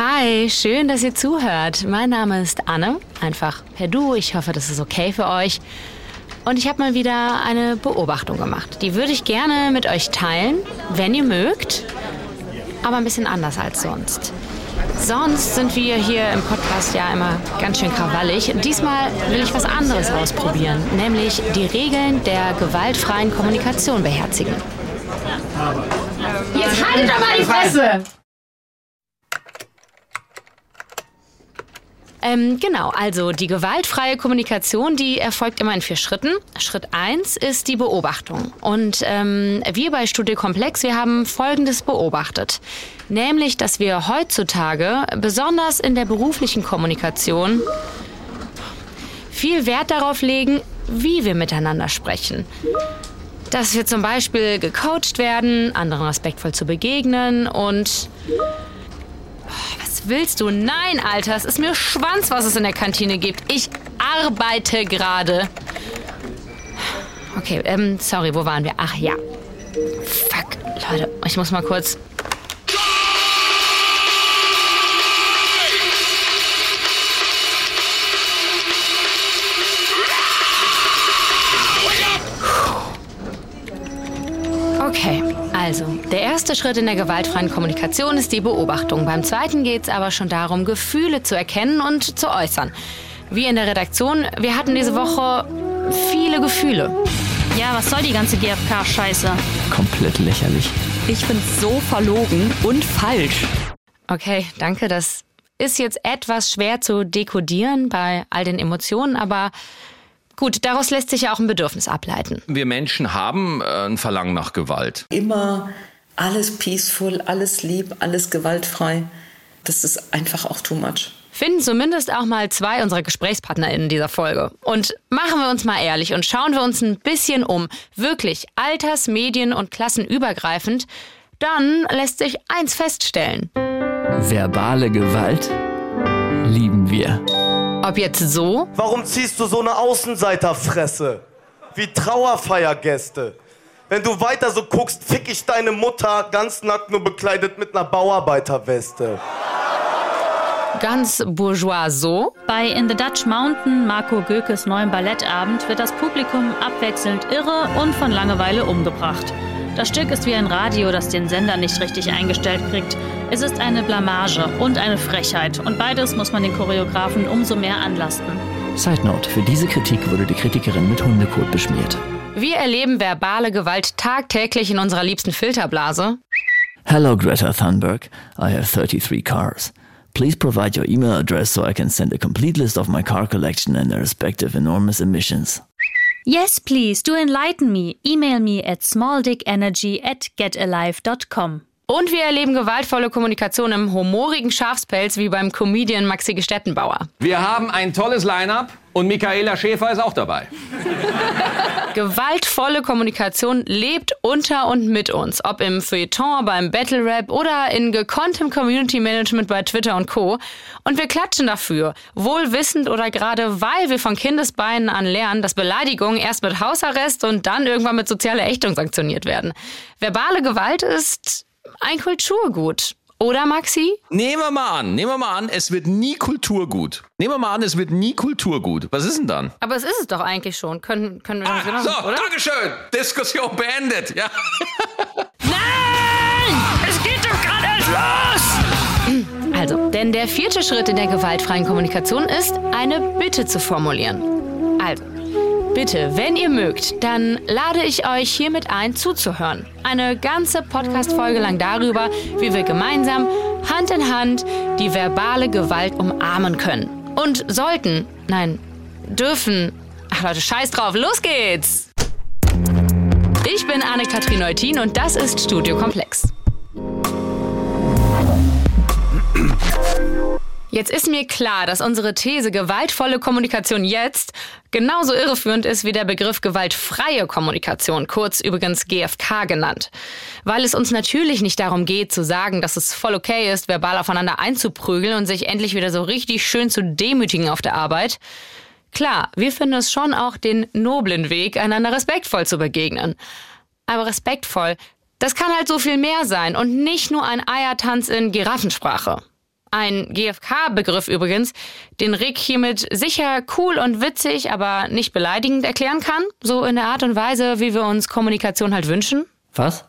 Hi, schön, dass ihr zuhört. Mein Name ist Anne, einfach per Du. Ich hoffe, das ist okay für euch. Und ich habe mal wieder eine Beobachtung gemacht. Die würde ich gerne mit euch teilen, wenn ihr mögt, aber ein bisschen anders als sonst. Sonst sind wir hier im Podcast ja immer ganz schön krawallig. Diesmal will ich was anderes ausprobieren, nämlich die Regeln der gewaltfreien Kommunikation beherzigen. Jetzt haltet doch mal die Fresse! Ähm, genau, also die gewaltfreie Kommunikation, die erfolgt immer in vier Schritten. Schritt eins ist die Beobachtung. Und ähm, wir bei Studio Komplex, wir haben Folgendes beobachtet. Nämlich, dass wir heutzutage, besonders in der beruflichen Kommunikation, viel Wert darauf legen, wie wir miteinander sprechen. Dass wir zum Beispiel gecoacht werden, anderen respektvoll zu begegnen und willst du? Nein, Alter, es ist mir Schwanz, was es in der Kantine gibt. Ich arbeite gerade. Okay, ähm, sorry, wo waren wir? Ach ja. Fuck, Leute, ich muss mal kurz also der erste Schritt in der gewaltfreien Kommunikation ist die Beobachtung. Beim zweiten geht es aber schon darum, Gefühle zu erkennen und zu äußern. Wir in der Redaktion, wir hatten diese Woche viele Gefühle. Ja, was soll die ganze GfK-Scheiße? Komplett lächerlich. Ich find's so verlogen und falsch. Okay, danke. Das ist jetzt etwas schwer zu dekodieren bei all den Emotionen, aber Gut, daraus lässt sich ja auch ein Bedürfnis ableiten. Wir Menschen haben äh, ein Verlangen nach Gewalt. Immer alles peaceful, alles lieb, alles gewaltfrei. Das ist einfach auch too much. Finden zumindest auch mal zwei unserer GesprächspartnerInnen dieser Folge. Und machen wir uns mal ehrlich und schauen wir uns ein bisschen um. Wirklich alters-, medien- und klassenübergreifend. Dann lässt sich eins feststellen. Verbale Gewalt lieben wir. Ob jetzt so? Warum ziehst du so eine Außenseiterfresse? Wie Trauerfeiergäste. Wenn du weiter so guckst, fick ich deine Mutter ganz nackt nur bekleidet mit einer Bauarbeiterweste. Ganz bourgeois so? Bei In the Dutch Mountain, Marco Gökes neuem Ballettabend, wird das Publikum abwechselnd irre und von Langeweile umgebracht. Das Stück ist wie ein Radio, das den Sender nicht richtig eingestellt kriegt. Es ist eine Blamage und eine Frechheit. Und beides muss man den Choreografen umso mehr anlasten. Side Note: Für diese Kritik wurde die Kritikerin mit Hundekot beschmiert. Wir erleben verbale Gewalt tagtäglich in unserer liebsten Filterblase. Hello, Greta Thunberg. I have 33 cars. Please provide your email address so I can send a complete list of my car collection and their respective enormous emissions. Yes, please, do enlighten me. Email me at smalldickenergy at getalive.com. Und wir erleben gewaltvolle Kommunikation im humorigen Schafspelz wie beim Comedian Maxi Gestettenbauer. Wir haben ein tolles Line-up und Michaela Schäfer ist auch dabei. Gewaltvolle Kommunikation lebt unter und mit uns, ob im Feuilleton, beim Battle Rap oder in gekonntem Community Management bei Twitter und Co. Und wir klatschen dafür, wohl wissend oder gerade weil wir von Kindesbeinen an lernen, dass Beleidigungen erst mit Hausarrest und dann irgendwann mit sozialer Ächtung sanktioniert werden. Verbale Gewalt ist ein Kulturgut. Oder Maxi? Nehmen wir mal an, nehmen wir mal an, es wird nie Kulturgut. Nehmen wir mal an, es wird nie Kulturgut. Was ist denn dann? Aber es ist es doch eigentlich schon. Können, können wir Ah, das so, oder? Dankeschön. Diskussion beendet. Ja. Es geht doch gerade erst los! Also, denn der vierte Schritt in der gewaltfreien Kommunikation ist, eine Bitte zu formulieren. Also, bitte, wenn ihr mögt, dann lade ich euch hiermit ein, zuzuhören. Eine ganze Podcast-Folge lang darüber, wie wir gemeinsam, Hand in Hand, die verbale Gewalt umarmen können. Und sollten, nein, dürfen. Ach Leute, scheiß drauf, los geht's! Ich bin Anne-Kathrin Neutin und das ist Studio Komplex. Jetzt ist mir klar, dass unsere These gewaltvolle Kommunikation jetzt genauso irreführend ist wie der Begriff gewaltfreie Kommunikation, kurz übrigens GFK genannt. Weil es uns natürlich nicht darum geht zu sagen, dass es voll okay ist, verbal aufeinander einzuprügeln und sich endlich wieder so richtig schön zu demütigen auf der Arbeit. Klar, wir finden es schon auch den noblen Weg, einander respektvoll zu begegnen. Aber respektvoll, das kann halt so viel mehr sein und nicht nur ein Eiertanz in Giraffensprache. Ein GFK-Begriff übrigens, den Rick hiermit sicher cool und witzig, aber nicht beleidigend erklären kann. So in der Art und Weise, wie wir uns Kommunikation halt wünschen. Was?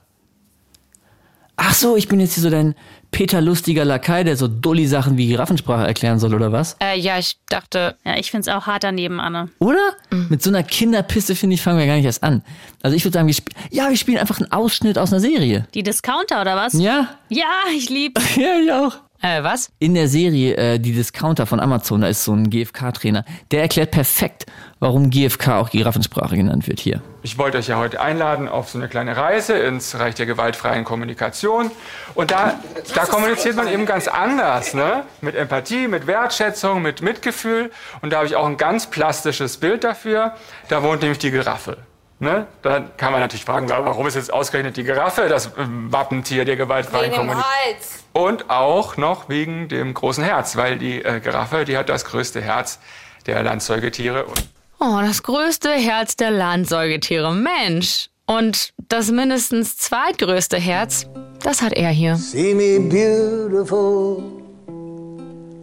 Ach so, ich bin jetzt hier so dein Peter lustiger Lakai, der so dulli Sachen wie Giraffensprache erklären soll, oder was? Äh, ja, ich dachte, Ja, ich find's auch hart daneben, Anne. Oder? Mit so einer Kinderpiste, finde ich, fangen wir gar nicht erst an. Also ich würde sagen, wir spielen, ja, wir spielen einfach einen Ausschnitt aus einer Serie. Die Discounter oder was? Ja? Ja, ich lieb's. Ja, ich auch. Äh, was? In der Serie, äh, die Discounter von Amazon, da ist so ein GFK-Trainer, der erklärt perfekt, warum GFK auch Giraffensprache genannt wird hier. Ich wollte euch ja heute einladen auf so eine kleine Reise ins Reich der gewaltfreien Kommunikation. Und da, da kommuniziert man eben ganz anders, ne? Mit Empathie, mit Wertschätzung, mit Mitgefühl. Und da habe ich auch ein ganz plastisches Bild dafür. Da wohnt nämlich die Giraffe. Ne? Da kann man natürlich fragen, warum ist jetzt ausgerechnet die Giraffe das ähm, Wappentier der gewaltfreien Kommunikation? Und auch noch wegen dem großen Herz, weil die äh, Giraffe, die hat das größte Herz der Landsäugetiere. Und Oh, das größte Herz der Landsäugetiere. Mensch. Und das mindestens zweitgrößte Herz, das hat er hier. See me beautiful.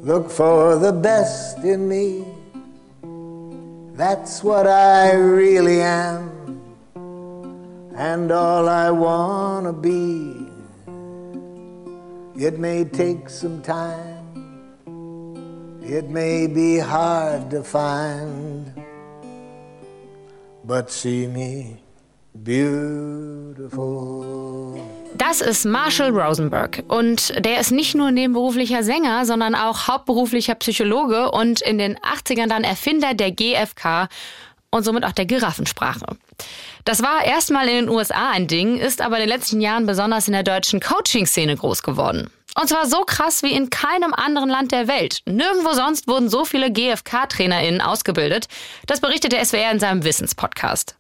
Look for the best in me. That's what I really am. And all I wanna be. It may take some time. It may be hard to find. But see me beautiful. Das ist Marshall Rosenberg. Und der ist nicht nur nebenberuflicher Sänger, sondern auch hauptberuflicher Psychologe und in den 80ern dann Erfinder der GFK und somit auch der Giraffensprache. Das war erstmal in den USA ein Ding, ist aber in den letzten Jahren besonders in der deutschen Coaching-Szene groß geworden. Und zwar so krass wie in keinem anderen Land der Welt. Nirgendwo sonst wurden so viele GFK-TrainerInnen ausgebildet. Das berichtet der SWR in seinem Wissenspodcast.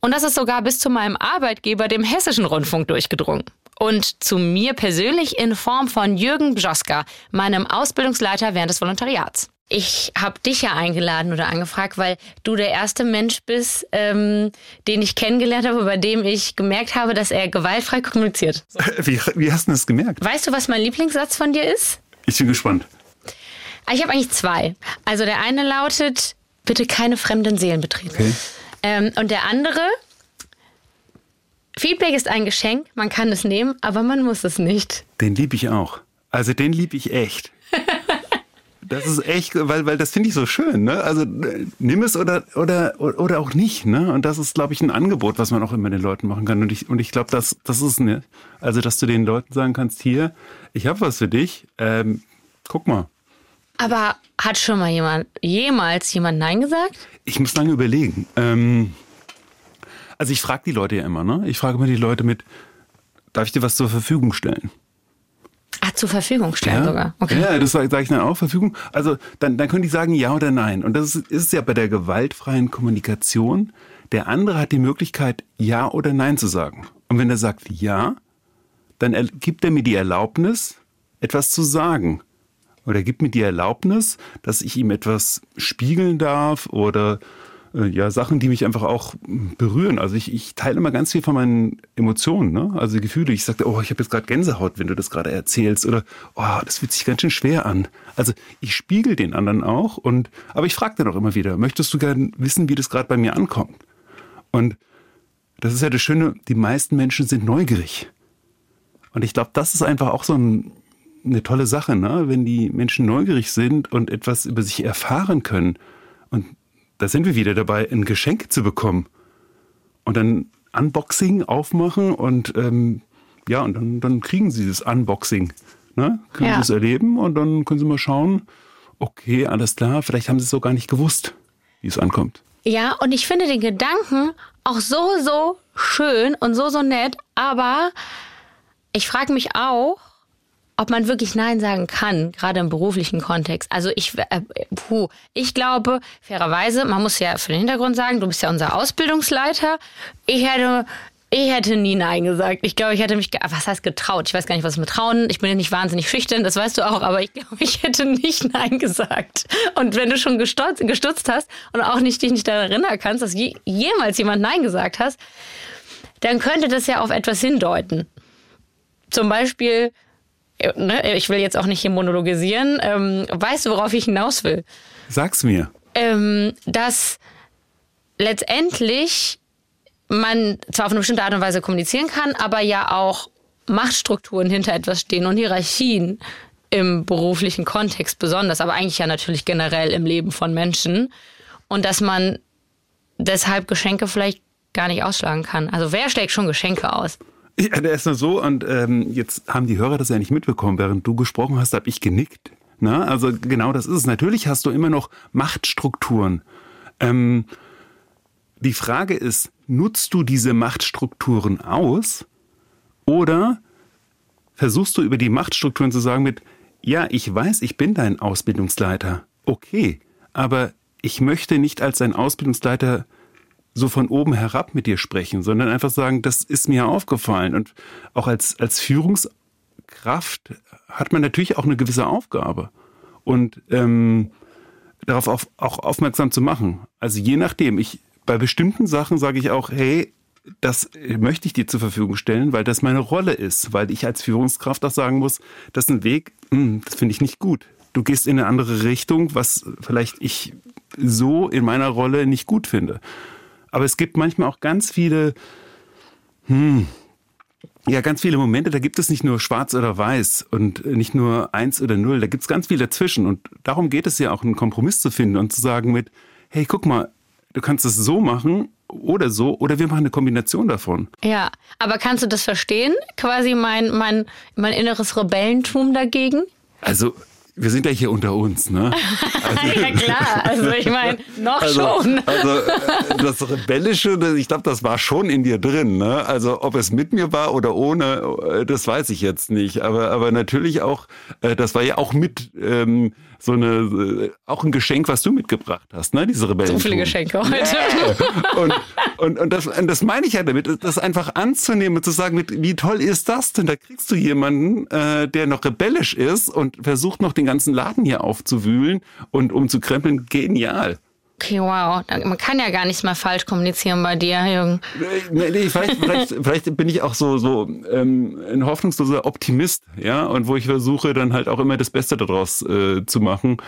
Und das ist sogar bis zu meinem Arbeitgeber, dem Hessischen Rundfunk, durchgedrungen. Und zu mir persönlich in Form von Jürgen Bjoska, meinem Ausbildungsleiter während des Volontariats. Ich habe dich ja eingeladen oder angefragt, weil du der erste Mensch bist, ähm, den ich kennengelernt habe, bei dem ich gemerkt habe, dass er gewaltfrei kommuniziert. Wie, wie hast du das gemerkt? Weißt du, was mein Lieblingssatz von dir ist? Ich bin gespannt. Ah, Ich habe eigentlich zwei. Also der eine lautet, bitte keine fremden Seelen betreten. Okay. Ähm, und der andere, Feedback ist ein Geschenk, man kann es nehmen, aber man muss es nicht. Den liebe ich auch. Also den liebe ich echt. Das ist echt, weil, weil das finde ich so schön. Ne? Also nimm es oder, oder, oder auch nicht. Ne? Und das ist, glaube ich, ein Angebot, was man auch immer den Leuten machen kann. Und ich, und ich glaube, das, das ist ne, also, dass du den Leuten sagen kannst, hier, ich habe was für dich. Ähm, guck mal. Aber hat schon mal jemand, jemals jemand Nein gesagt? Ich muss lange überlegen. Ähm, also ich frage die Leute ja immer, ne? Ich frage immer die Leute mit, darf ich dir was zur Verfügung stellen? Ah, zur Verfügung stellen sogar. Okay. Ja, das sage sag ich dann auch, Verfügung. Also dann, dann können die sagen ja oder nein. Und das ist, ist ja bei der gewaltfreien Kommunikation. Der andere hat die Möglichkeit, ja oder nein zu sagen. Und wenn er sagt ja, dann gibt er mir die Erlaubnis, etwas zu sagen. Oder gibt mir die Erlaubnis, dass ich ihm etwas spiegeln darf oder ja, Sachen, die mich einfach auch berühren. Also ich, ich teile immer ganz viel von meinen Emotionen, ne? also Gefühle. Ich sagte, oh, ich habe jetzt gerade Gänsehaut, wenn du das gerade erzählst. Oder, oh, das fühlt sich ganz schön schwer an. Also ich spiegel den anderen auch. Und, aber ich frage dann auch immer wieder, möchtest du gerne wissen, wie das gerade bei mir ankommt? Und das ist ja das Schöne, die meisten Menschen sind neugierig. Und ich glaube, das ist einfach auch so ein, eine tolle Sache, ne? wenn die Menschen neugierig sind und etwas über sich erfahren können. Und da sind wir wieder dabei, ein Geschenk zu bekommen. Und dann Unboxing aufmachen und ähm, ja, und dann, dann kriegen sie das Unboxing. Ne? Können Ja. sie es erleben und dann können sie mal schauen, okay, alles klar, vielleicht haben sie es so gar nicht gewusst, wie es ankommt. Ja, und ich finde den Gedanken auch so, so schön und so, so nett, aber ich frage mich auch, ob man wirklich Nein sagen kann, gerade im beruflichen Kontext. Also ich, äh, puh, ich glaube, fairerweise, man muss ja für den Hintergrund sagen, du bist ja unser Ausbildungsleiter. Ich hätte, ich hätte nie Nein gesagt. Ich glaube, ich hätte mich, was heißt getraut? Ich weiß gar nicht, was mit trauen. Ich bin ja nicht wahnsinnig schüchtern, das weißt du auch, aber ich glaube, ich hätte nicht Nein gesagt. Und wenn du schon gestutzt, gestutzt hast und auch nicht dich nicht daran erinnern kannst, dass je, jemals jemand Nein gesagt hast, dann könnte das ja auf etwas hindeuten. Zum Beispiel, ne, ich will jetzt auch nicht hier monologisieren. Ähm, weißt du, worauf ich hinaus will? Sag's mir. Ähm, dass letztendlich man zwar auf eine bestimmte Art und Weise kommunizieren kann, aber ja auch Machtstrukturen hinter etwas stehen und Hierarchien im beruflichen Kontext besonders, aber eigentlich ja natürlich generell im Leben von Menschen. Und dass man deshalb Geschenke vielleicht gar nicht ausschlagen kann. Also wer schlägt schon Geschenke aus? Ja, der ist nur so und ähm, jetzt haben die Hörer das ja nicht mitbekommen. Während du gesprochen hast, habe ich genickt. Na, also genau das ist es. Natürlich hast du immer noch Machtstrukturen. Ähm, die Frage ist, nutzt du diese Machtstrukturen aus oder versuchst du über die Machtstrukturen zu sagen mit, ja, ich weiß, ich bin dein Ausbildungsleiter. Okay, aber ich möchte nicht als dein Ausbildungsleiter so von oben herab mit dir sprechen, sondern einfach sagen, das ist mir aufgefallen. Und auch als, als Führungskraft hat man natürlich auch eine gewisse Aufgabe. Und ähm, darauf auf, auch aufmerksam zu machen. Also je nachdem, ich bei bestimmten Sachen sage ich auch, hey, das möchte ich dir zur Verfügung stellen, weil das meine Rolle ist, weil ich als Führungskraft auch sagen muss, das ist ein Weg, hm, das finde ich nicht gut. Du gehst in eine andere Richtung, was vielleicht ich so in meiner Rolle nicht gut finde. Aber es gibt manchmal auch ganz viele, hm, ja, ganz viele Momente, da gibt es nicht nur schwarz oder weiß und nicht nur eins oder null, da gibt es ganz viel dazwischen. Und darum geht es ja auch, einen Kompromiss zu finden und zu sagen mit, hey, guck mal, du kannst es so machen oder so, oder wir machen eine Kombination davon. Ja, aber kannst du das verstehen? Quasi mein, mein, mein inneres Rebellentum dagegen? Also, wir sind ja hier unter uns, ne? Also, ja klar, also ich meine, noch also, schon. Also äh, das Rebellische, ich glaube, das war schon in dir drin, ne? Also ob es mit mir war oder ohne, äh, das weiß ich jetzt nicht. Aber, aber natürlich auch, äh, das war ja auch mit ähm, so eine, auch ein Geschenk, was du mitgebracht hast, ne? Diese Rebellen. So viele Geschenke heute. Yeah. Und, und, und, das, und das meine ich ja damit, das einfach anzunehmen und zu sagen, mit, wie toll ist das denn? Da kriegst du jemanden, äh, der noch rebellisch ist und versucht noch den ganzen Laden hier aufzuwühlen und umzukrempeln. Genial. Okay, wow. Man kann ja gar nichts mehr falsch kommunizieren bei dir, Jürgen. Nee, nee, vielleicht, vielleicht, vielleicht bin ich auch so, so ähm, ein hoffnungsloser Optimist, ja, und wo ich versuche, dann halt auch immer das Beste daraus äh, zu machen.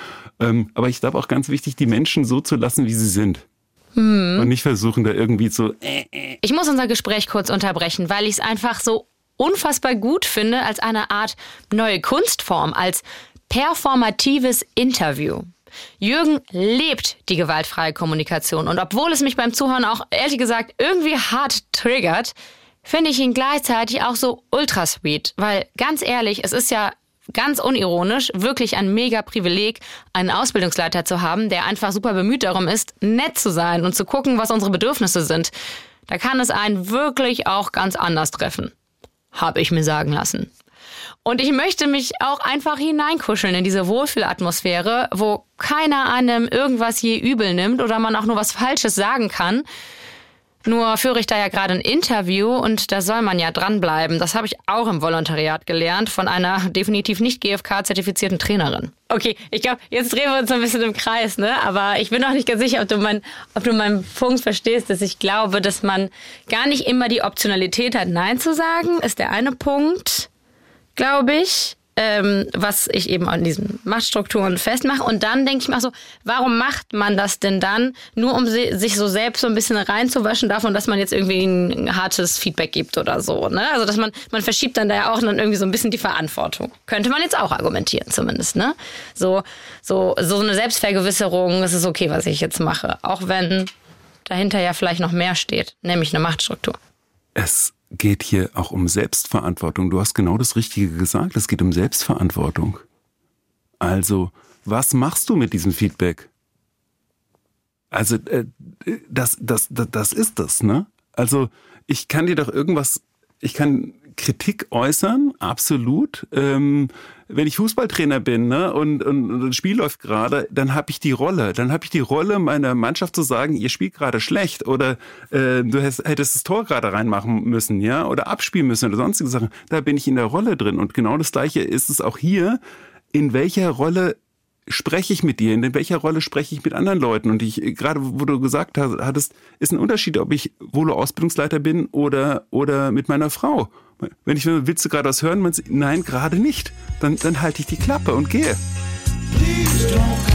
Ähm, aber ich glaube auch ganz wichtig, die Menschen so zu lassen, wie sie sind. Hm. Und nicht versuchen, da irgendwie zu. Äh, äh. Ich muss unser Gespräch kurz unterbrechen, weil ich es einfach so unfassbar gut finde als eine Art neue Kunstform, als performatives Interview. Jürgen lebt die gewaltfreie Kommunikation und obwohl es mich beim Zuhören auch ehrlich gesagt irgendwie hart triggert, finde ich ihn gleichzeitig auch so ultra sweet, weil ganz ehrlich, es ist ja ganz unironisch wirklich ein mega Privileg, einen Ausbildungsleiter zu haben, der einfach super bemüht darum ist, nett zu sein und zu gucken, was unsere Bedürfnisse sind. Da kann es einen wirklich auch ganz anders treffen. Habe ich mir sagen lassen. Und ich möchte mich auch einfach hineinkuscheln in diese Wohlfühlatmosphäre, wo keiner einem irgendwas je übel nimmt oder man auch nur was Falsches sagen kann. Nur führe ich da ja gerade ein Interview und da soll man ja dranbleiben. Das habe ich auch im Volontariat gelernt von einer definitiv nicht GfK-zertifizierten Trainerin. Okay, ich glaube, jetzt drehen wir uns ein bisschen im Kreis, ne? Aber ich bin noch nicht ganz sicher, ob du, mein, ob du meinen Punkt verstehst, dass ich glaube, dass man gar nicht immer die Optionalität hat, Nein zu sagen, ist der eine Punkt glaube ich, ähm, was ich eben an diesen Machtstrukturen festmache. Und dann denke ich mir auch so, warum macht man das denn dann, nur um sich so selbst so ein bisschen reinzuwaschen davon, dass man jetzt irgendwie ein hartes Feedback gibt oder so. Ne? Also dass man, man verschiebt dann da ja auch dann irgendwie so ein bisschen die Verantwortung. Könnte man jetzt auch argumentieren zumindest. Ne? So, so, so eine Selbstvergewisserung, es ist okay, was ich jetzt mache. Auch wenn dahinter ja vielleicht noch mehr steht, nämlich eine Machtstruktur. Es geht hier auch um Selbstverantwortung. Du hast genau das Richtige gesagt. Es geht um Selbstverantwortung. Also, was machst du mit diesem Feedback? Also, äh, das, das, das, das ist das, ne? Also, ich kann dir doch irgendwas, ich kann Kritik äußern, absolut. Ähm, wenn ich Fußballtrainer bin ne, und, und, und das Spiel läuft gerade, dann habe ich die Rolle. Dann habe ich die Rolle meiner Mannschaft zu sagen, ihr spielt gerade schlecht oder äh, du hättest, hättest das Tor gerade reinmachen müssen, ja, oder abspielen müssen oder sonstige Sachen. Da bin ich in der Rolle drin. Und genau das Gleiche ist es auch hier. In welcher Rolle spreche ich mit dir? In welcher Rolle spreche ich mit anderen Leuten? Und ich, gerade wo du gesagt hattest, ist ein Unterschied, ob ich Volo-Ausbildungsleiter bin oder, oder mit meiner Frau. Wenn ich will, willst du gerade was hören? Nein, gerade nicht. Dann, dann halte ich die Klappe und gehe. Please don't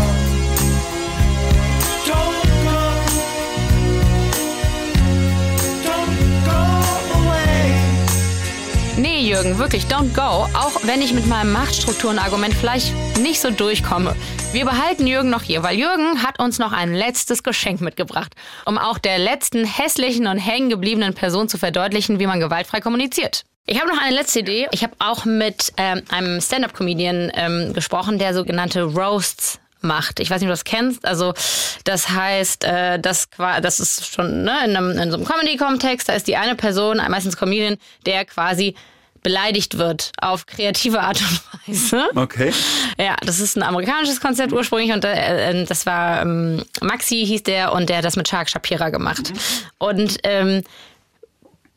Jürgen, wirklich, don't go. Auch wenn ich mit meinem Machtstrukturen-Argument vielleicht nicht so durchkomme. Wir behalten Jürgen noch hier, weil Jürgen hat uns noch ein letztes Geschenk mitgebracht, um auch der letzten hässlichen und hängen gebliebenen Person zu verdeutlichen, wie man gewaltfrei kommuniziert. Ich habe noch eine letzte Idee. Ich habe auch mit ähm, einem Stand-up-Comedian ähm, gesprochen, der sogenannte Roasts macht. Ich weiß nicht, ob du das kennst. Also das heißt, äh, das, das ist schon ne, in, einem, in so einem Comedy-Kontext, da ist die eine Person, meistens Comedian, der quasi beleidigt wird auf kreative Art und Weise. Okay. Ja, das ist ein amerikanisches Konzept ursprünglich und äh, äh das war ähm, Maxi hieß der und der hat das mit Shark Shapira gemacht. Mhm. Und ähm,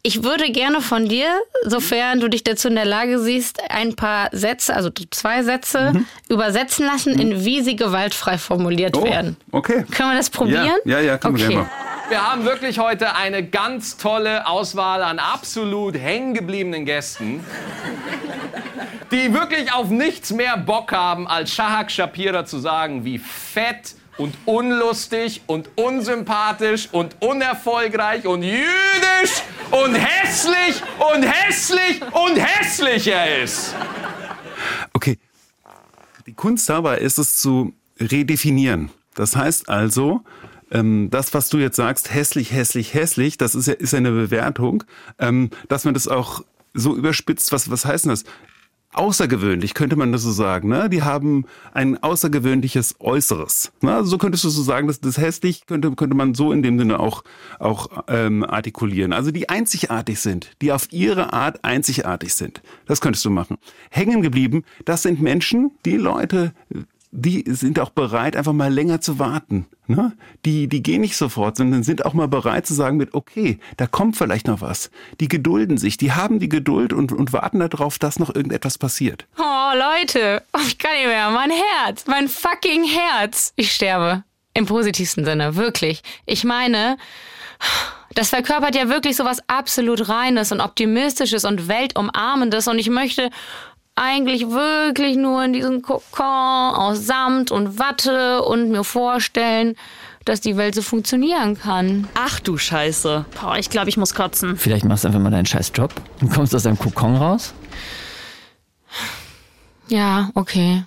ich würde gerne von dir, sofern du dich dazu in der Lage siehst, ein paar Sätze, also zwei Sätze, mhm. übersetzen lassen, mhm. in wie sie gewaltfrei formuliert oh, werden. Okay. Können wir das probieren? Ja, ja, ja können okay. wir gerne Wir haben wirklich heute eine ganz tolle Auswahl an absolut hängengebliebenen Gästen, die wirklich auf nichts mehr Bock haben, als Shahak Shapira zu sagen, wie fett und unlustig und unsympathisch und unerfolgreich und jüdisch und hässlich und hässlich und hässlich er ist. Okay. Die Kunst dabei ist es zu redefinieren. Das heißt also, ähm, das, was du jetzt sagst, hässlich, hässlich, hässlich, das ist ja, ist eine Bewertung, ähm, dass man das auch so überspitzt, was, was heißt denn das? außergewöhnlich, könnte man das so sagen. Ne? Die haben ein außergewöhnliches Äußeres. Ne? Also so könntest du so sagen, dass das hässlich könnte, könnte man so in dem Sinne auch, auch ähm, artikulieren. Also die einzigartig sind, die auf ihre Art einzigartig sind. Das könntest du machen. Hängen geblieben, das sind Menschen, die Leute, die sind auch bereit, einfach mal länger zu warten. Ne? Die, die gehen nicht sofort, sondern sind auch mal bereit zu sagen mit, okay, da kommt vielleicht noch was. Die gedulden sich, die haben die Geduld und, und warten darauf, dass noch irgendetwas passiert. Oh, Leute, oh, ich kann nicht mehr. Mein Herz, mein fucking Herz. Ich sterbe. Im positivsten Sinne, wirklich. Ich meine, das verkörpert ja wirklich so was absolut Reines und Optimistisches und Weltumarmendes und ich möchte eigentlich wirklich nur in diesen Kokon aus Samt und Watte und mir vorstellen, dass die Welt so funktionieren kann. Ach du Scheiße. Boah, ich glaube, ich muss kotzen. Vielleicht machst du einfach mal deinen scheiß Job und kommst aus deinem Kokon raus? Ja, okay.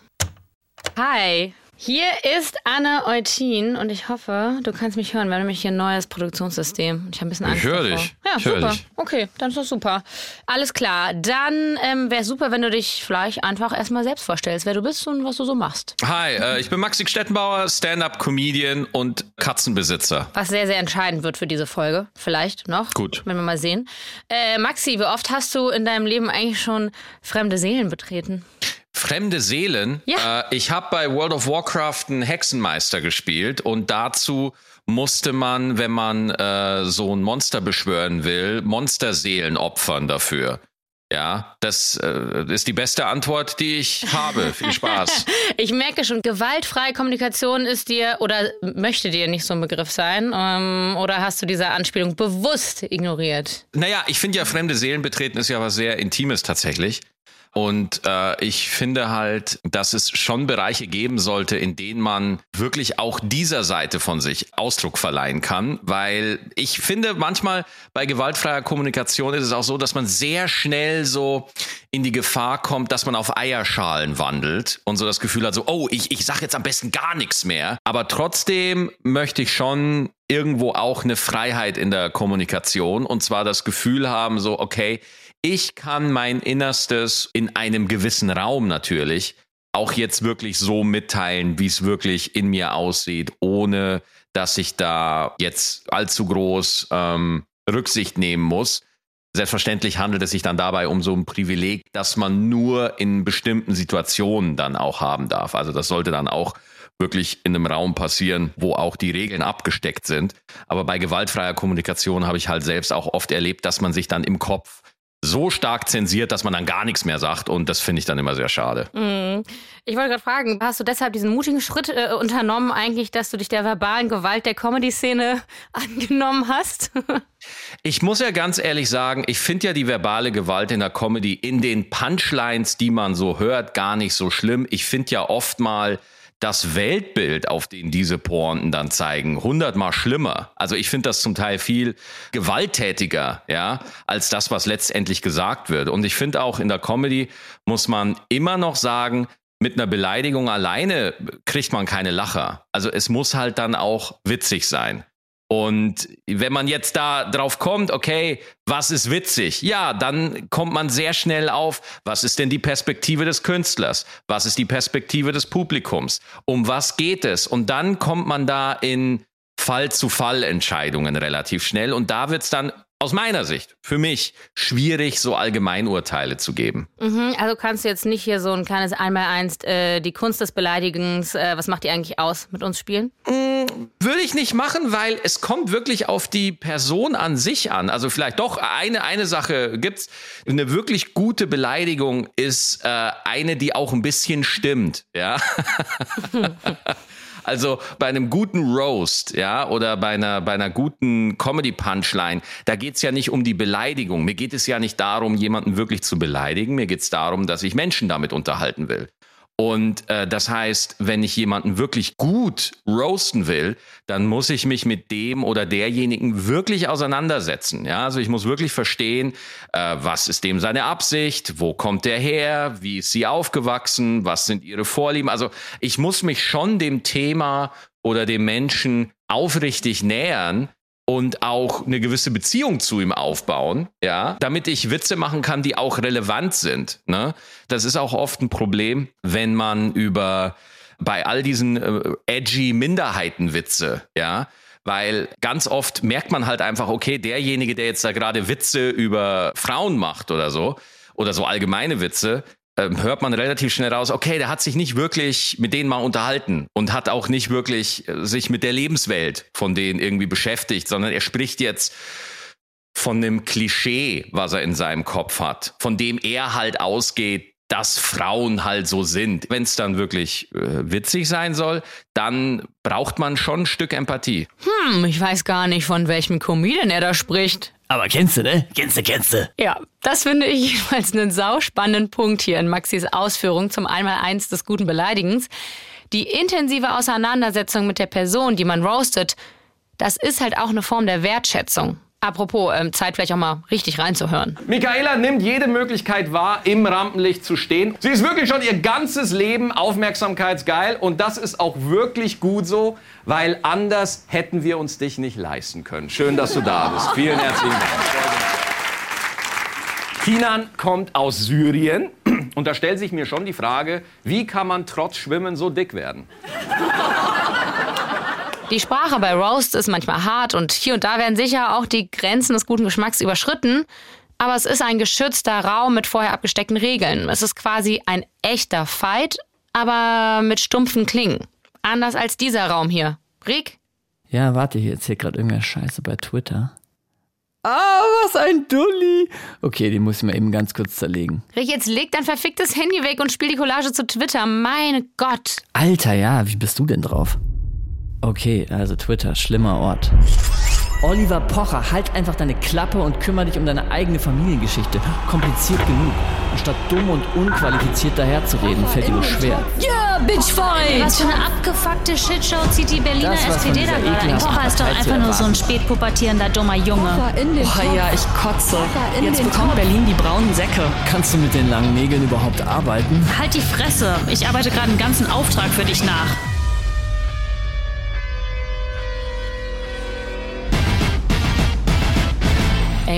Hi. Hier ist Anne Eutin und ich hoffe, du kannst mich hören. Wir haben nämlich hier ein neues Produktionssystem. Ich habe ein bisschen Angst. Ich höre dich. Ja, ich super. Dich. Okay, dann ist das super. Alles klar. Dann ähm, wäre super, wenn du dich vielleicht einfach erstmal selbst vorstellst, wer du bist und was du so machst. Hi, äh, ich bin Maxi Stettenbauer, Stand-up-Comedian und Katzenbesitzer. Was sehr, sehr entscheidend wird für diese Folge. Vielleicht noch. Gut. Wenn wir mal sehen. Äh, Maxi, wie oft hast du in deinem Leben eigentlich schon fremde Seelen betreten? Fremde Seelen. Ja. Äh, ich habe bei World of Warcraft einen Hexenmeister gespielt und dazu musste man, wenn man äh, so ein Monster beschwören will, Monsterseelen opfern dafür. Ja, das äh, ist die beste Antwort, die ich habe. Viel Spaß. ich merke schon, gewaltfreie Kommunikation ist dir oder möchte dir nicht so ein Begriff sein. Ähm, oder hast du diese Anspielung bewusst ignoriert? Naja, ich finde ja, fremde Seelen betreten ist ja was sehr Intimes tatsächlich. Und äh, ich finde halt, dass es schon Bereiche geben sollte, in denen man wirklich auch dieser Seite von sich Ausdruck verleihen kann, weil ich finde manchmal bei gewaltfreier Kommunikation ist es auch so, dass man sehr schnell so in die Gefahr kommt, dass man auf Eierschalen wandelt und so das Gefühl hat, so, oh, ich, ich sag jetzt am besten gar nichts mehr. Aber trotzdem möchte ich schon irgendwo auch eine Freiheit in der Kommunikation und zwar das Gefühl haben, so, okay, ich kann mein Innerstes in einem gewissen Raum natürlich auch jetzt wirklich so mitteilen, wie es wirklich in mir aussieht, ohne dass ich da jetzt allzu groß ähm, Rücksicht nehmen muss. Selbstverständlich handelt es sich dann dabei um so ein Privileg, das man nur in bestimmten Situationen dann auch haben darf. Also das sollte dann auch wirklich in einem Raum passieren, wo auch die Regeln abgesteckt sind. Aber bei gewaltfreier Kommunikation habe ich halt selbst auch oft erlebt, dass man sich dann im Kopf so stark zensiert, dass man dann gar nichts mehr sagt. Und das finde ich dann immer sehr schade. Mhm. Ich wollte gerade fragen, hast du deshalb diesen mutigen Schritt äh, unternommen, eigentlich, dass du dich der verbalen Gewalt der Comedy-Szene angenommen hast? ich muss ja ganz ehrlich sagen, ich finde ja die verbale Gewalt in der Comedy in den Punchlines, die man so hört, gar nicht so schlimm. Ich finde ja oft mal das Weltbild, auf den diese Pointen dann zeigen, hundertmal schlimmer. Also ich finde das zum Teil viel gewalttätiger, ja, als das, was letztendlich gesagt wird. Und ich finde auch in der Comedy muss man immer noch sagen, mit einer Beleidigung alleine kriegt man keine Lacher. Also es muss halt dann auch witzig sein. Und wenn man jetzt da drauf kommt, okay, was ist witzig? Ja, dann kommt man sehr schnell auf, was ist denn die Perspektive des Künstlers? Was ist die Perspektive des Publikums? Um was geht es? Und dann kommt man da in Fall-zu-Fall-Entscheidungen relativ schnell. Und da wird es dann aus meiner Sicht, für mich, schwierig, so Allgemeinurteile zu geben. Mhm, also kannst du jetzt nicht hier so ein kleines Einmaleins, äh, die Kunst des Beleidigens, äh, was macht die eigentlich aus, mit uns spielen? Mhm, würde ich nicht machen, weil es kommt wirklich auf die Person an sich an. Also vielleicht doch eine, eine Sache gibt's. Eine wirklich gute Beleidigung ist äh, eine, die auch ein bisschen stimmt, ja. Also bei einem guten Roast, ja, oder bei einer, bei einer guten Comedy-Punchline, da geht's ja nicht um die Beleidigung. Mir geht es ja nicht darum, jemanden wirklich zu beleidigen. Mir geht's darum, dass ich Menschen damit unterhalten will. Und äh, das heißt, wenn ich jemanden wirklich gut roasten will, dann muss ich mich mit dem oder derjenigen wirklich auseinandersetzen. Ja, also ich muss wirklich verstehen, äh, was ist dem seine Absicht, wo kommt der her, wie ist sie aufgewachsen, was sind ihre Vorlieben. Also ich muss mich schon dem Thema oder dem Menschen aufrichtig nähern, und auch eine gewisse Beziehung zu ihm aufbauen, ja, damit ich Witze machen kann, die auch relevant sind. Ne? Das ist auch oft ein Problem, wenn man über bei all diesen äh, edgy Minderheitenwitze, ja, weil ganz oft merkt man halt einfach, okay, derjenige, der jetzt da gerade Witze über Frauen macht oder so, oder so allgemeine Witze, ähm, hört man relativ schnell raus, okay, der hat sich nicht wirklich mit denen mal unterhalten und hat auch nicht wirklich äh, sich mit der Lebenswelt von denen irgendwie beschäftigt, sondern er spricht jetzt von einem Klischee, was er in seinem Kopf hat, von dem er halt ausgeht, dass Frauen halt so sind. Wenn es dann wirklich äh, witzig sein soll, dann braucht man schon ein Stück Empathie. Hm, ich weiß gar nicht, von welchem Comedian er da spricht. Aber kennst du, ne? Kennst du, kennst du. Ja, das finde ich jedenfalls einen sauspannenden Punkt hier in Maxis Ausführung zum Einmaleins des guten Beleidigens. Die intensive Auseinandersetzung mit der Person, die man roastet, das ist halt auch eine Form der Wertschätzung. Apropos, ähm, Zeit vielleicht auch mal richtig reinzuhören. Michaela nimmt jede Möglichkeit wahr, im Rampenlicht zu stehen. Sie ist wirklich schon ihr ganzes Leben aufmerksamkeitsgeil und das ist auch wirklich gut so, weil anders hätten wir uns dich nicht leisten können. Schön, dass du da bist. Vielen herzlichen Dank. Kinan kommt aus Syrien und da stellt sich mir schon die Frage, wie kann man trotz Schwimmen so dick werden? Die Sprache bei Roast ist manchmal hart und hier und da werden sicher auch die Grenzen des guten Geschmacks überschritten. Aber es ist ein geschützter Raum mit vorher abgesteckten Regeln. Es ist quasi ein echter Fight, aber mit stumpfen Klingen. Anders als dieser Raum hier. Rick? Ja, warte, hier erzählt gerade irgendwer Scheiße bei Twitter. Ah, was ein Dulli. Okay, den muss ich mal eben ganz kurz zerlegen. Rick, jetzt leg dein verficktes Handy weg und spiel die Collage zu Twitter. Meine Gott. Alter, ja, wie bist du denn drauf? Okay, also Twitter, schlimmer Ort. Oliver Pocher, halt einfach deine Klappe und kümmere dich um deine eigene Familiengeschichte. Kompliziert genug. Anstatt dumm und unqualifiziert daherzureden, fällt dir nur schwer. Ja, Bitchfight! Was für eine abgefuckte Shitshow zieht die Berliner Das, SPD da gerade? Pocher ist doch einfach nur so ein spätpubertierender dummer Junge. Oh ja, ich kotze. Jetzt bekommt. Berlin die braunen Säcke. Kannst du mit den langen Nägeln überhaupt arbeiten? Halt die Fresse. Ich arbeite gerade einen ganzen Auftrag für dich nach.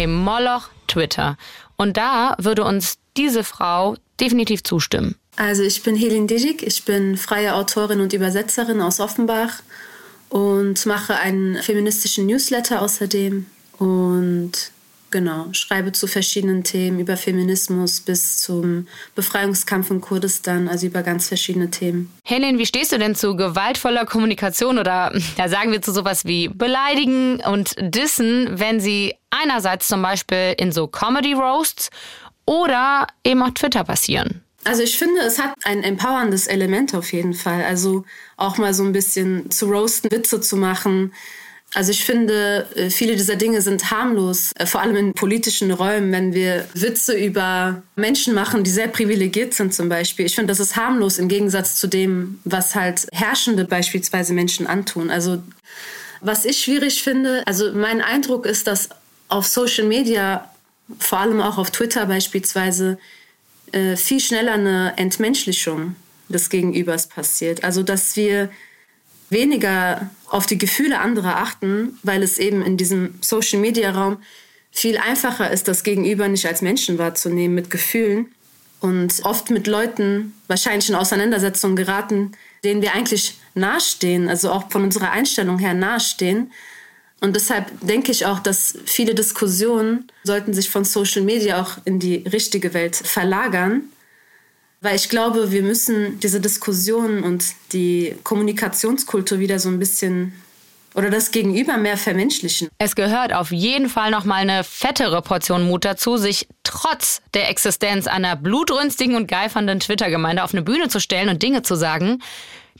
Ey, Moloch Twitter. Und da würde uns diese Frau definitiv zustimmen. Also ich bin Helin Dijik, ich bin freie Autorin und Übersetzerin aus Offenbach und mache einen feministischen Newsletter außerdem und Genau, schreibe zu verschiedenen Themen, über Feminismus bis zum Befreiungskampf in Kurdistan, also über ganz verschiedene Themen. Helen, wie stehst du denn zu gewaltvoller Kommunikation oder ja, sagen wir zu sowas wie Beleidigen und Dissen, wenn sie einerseits zum Beispiel in so Comedy-Roasts oder eben auf Twitter passieren? Also ich finde, es hat ein empowerndes Element auf jeden Fall. Also auch mal so ein bisschen zu roasten, Witze zu machen, also ich finde, äh, viele dieser Dinge sind harmlos, äh, vor allem in politischen Räumen, wenn wir Witze über Menschen machen, die sehr privilegiert sind zum Beispiel. Ich finde, das ist harmlos im Gegensatz zu dem, was halt Herrschende beispielsweise Menschen antun. Also was ich schwierig finde, also mein Eindruck ist, dass auf Social Media, vor allem auch auf Twitter beispielsweise, äh, viel schneller eine Entmenschlichung des Gegenübers passiert. Also dass wir weniger auf die Gefühle anderer achten, weil es eben in diesem Social-Media-Raum viel einfacher ist, das Gegenüber nicht als Menschen wahrzunehmen mit Gefühlen und oft mit Leuten wahrscheinlich in Auseinandersetzungen geraten, denen wir eigentlich nahestehen, also auch von unserer Einstellung her nahestehen. Und deshalb denke ich auch, dass viele Diskussionen sollten sich von Social Media auch in die richtige Welt verlagern weil ich glaube, wir müssen diese Diskussion und die Kommunikationskultur wieder so ein bisschen oder das Gegenüber mehr vermenschlichen. Es gehört auf jeden Fall noch mal eine fettere Portion Mut dazu, sich trotz der Existenz einer blutrünstigen und geifernden Twitter-Gemeinde auf eine Bühne zu stellen und Dinge zu sagen,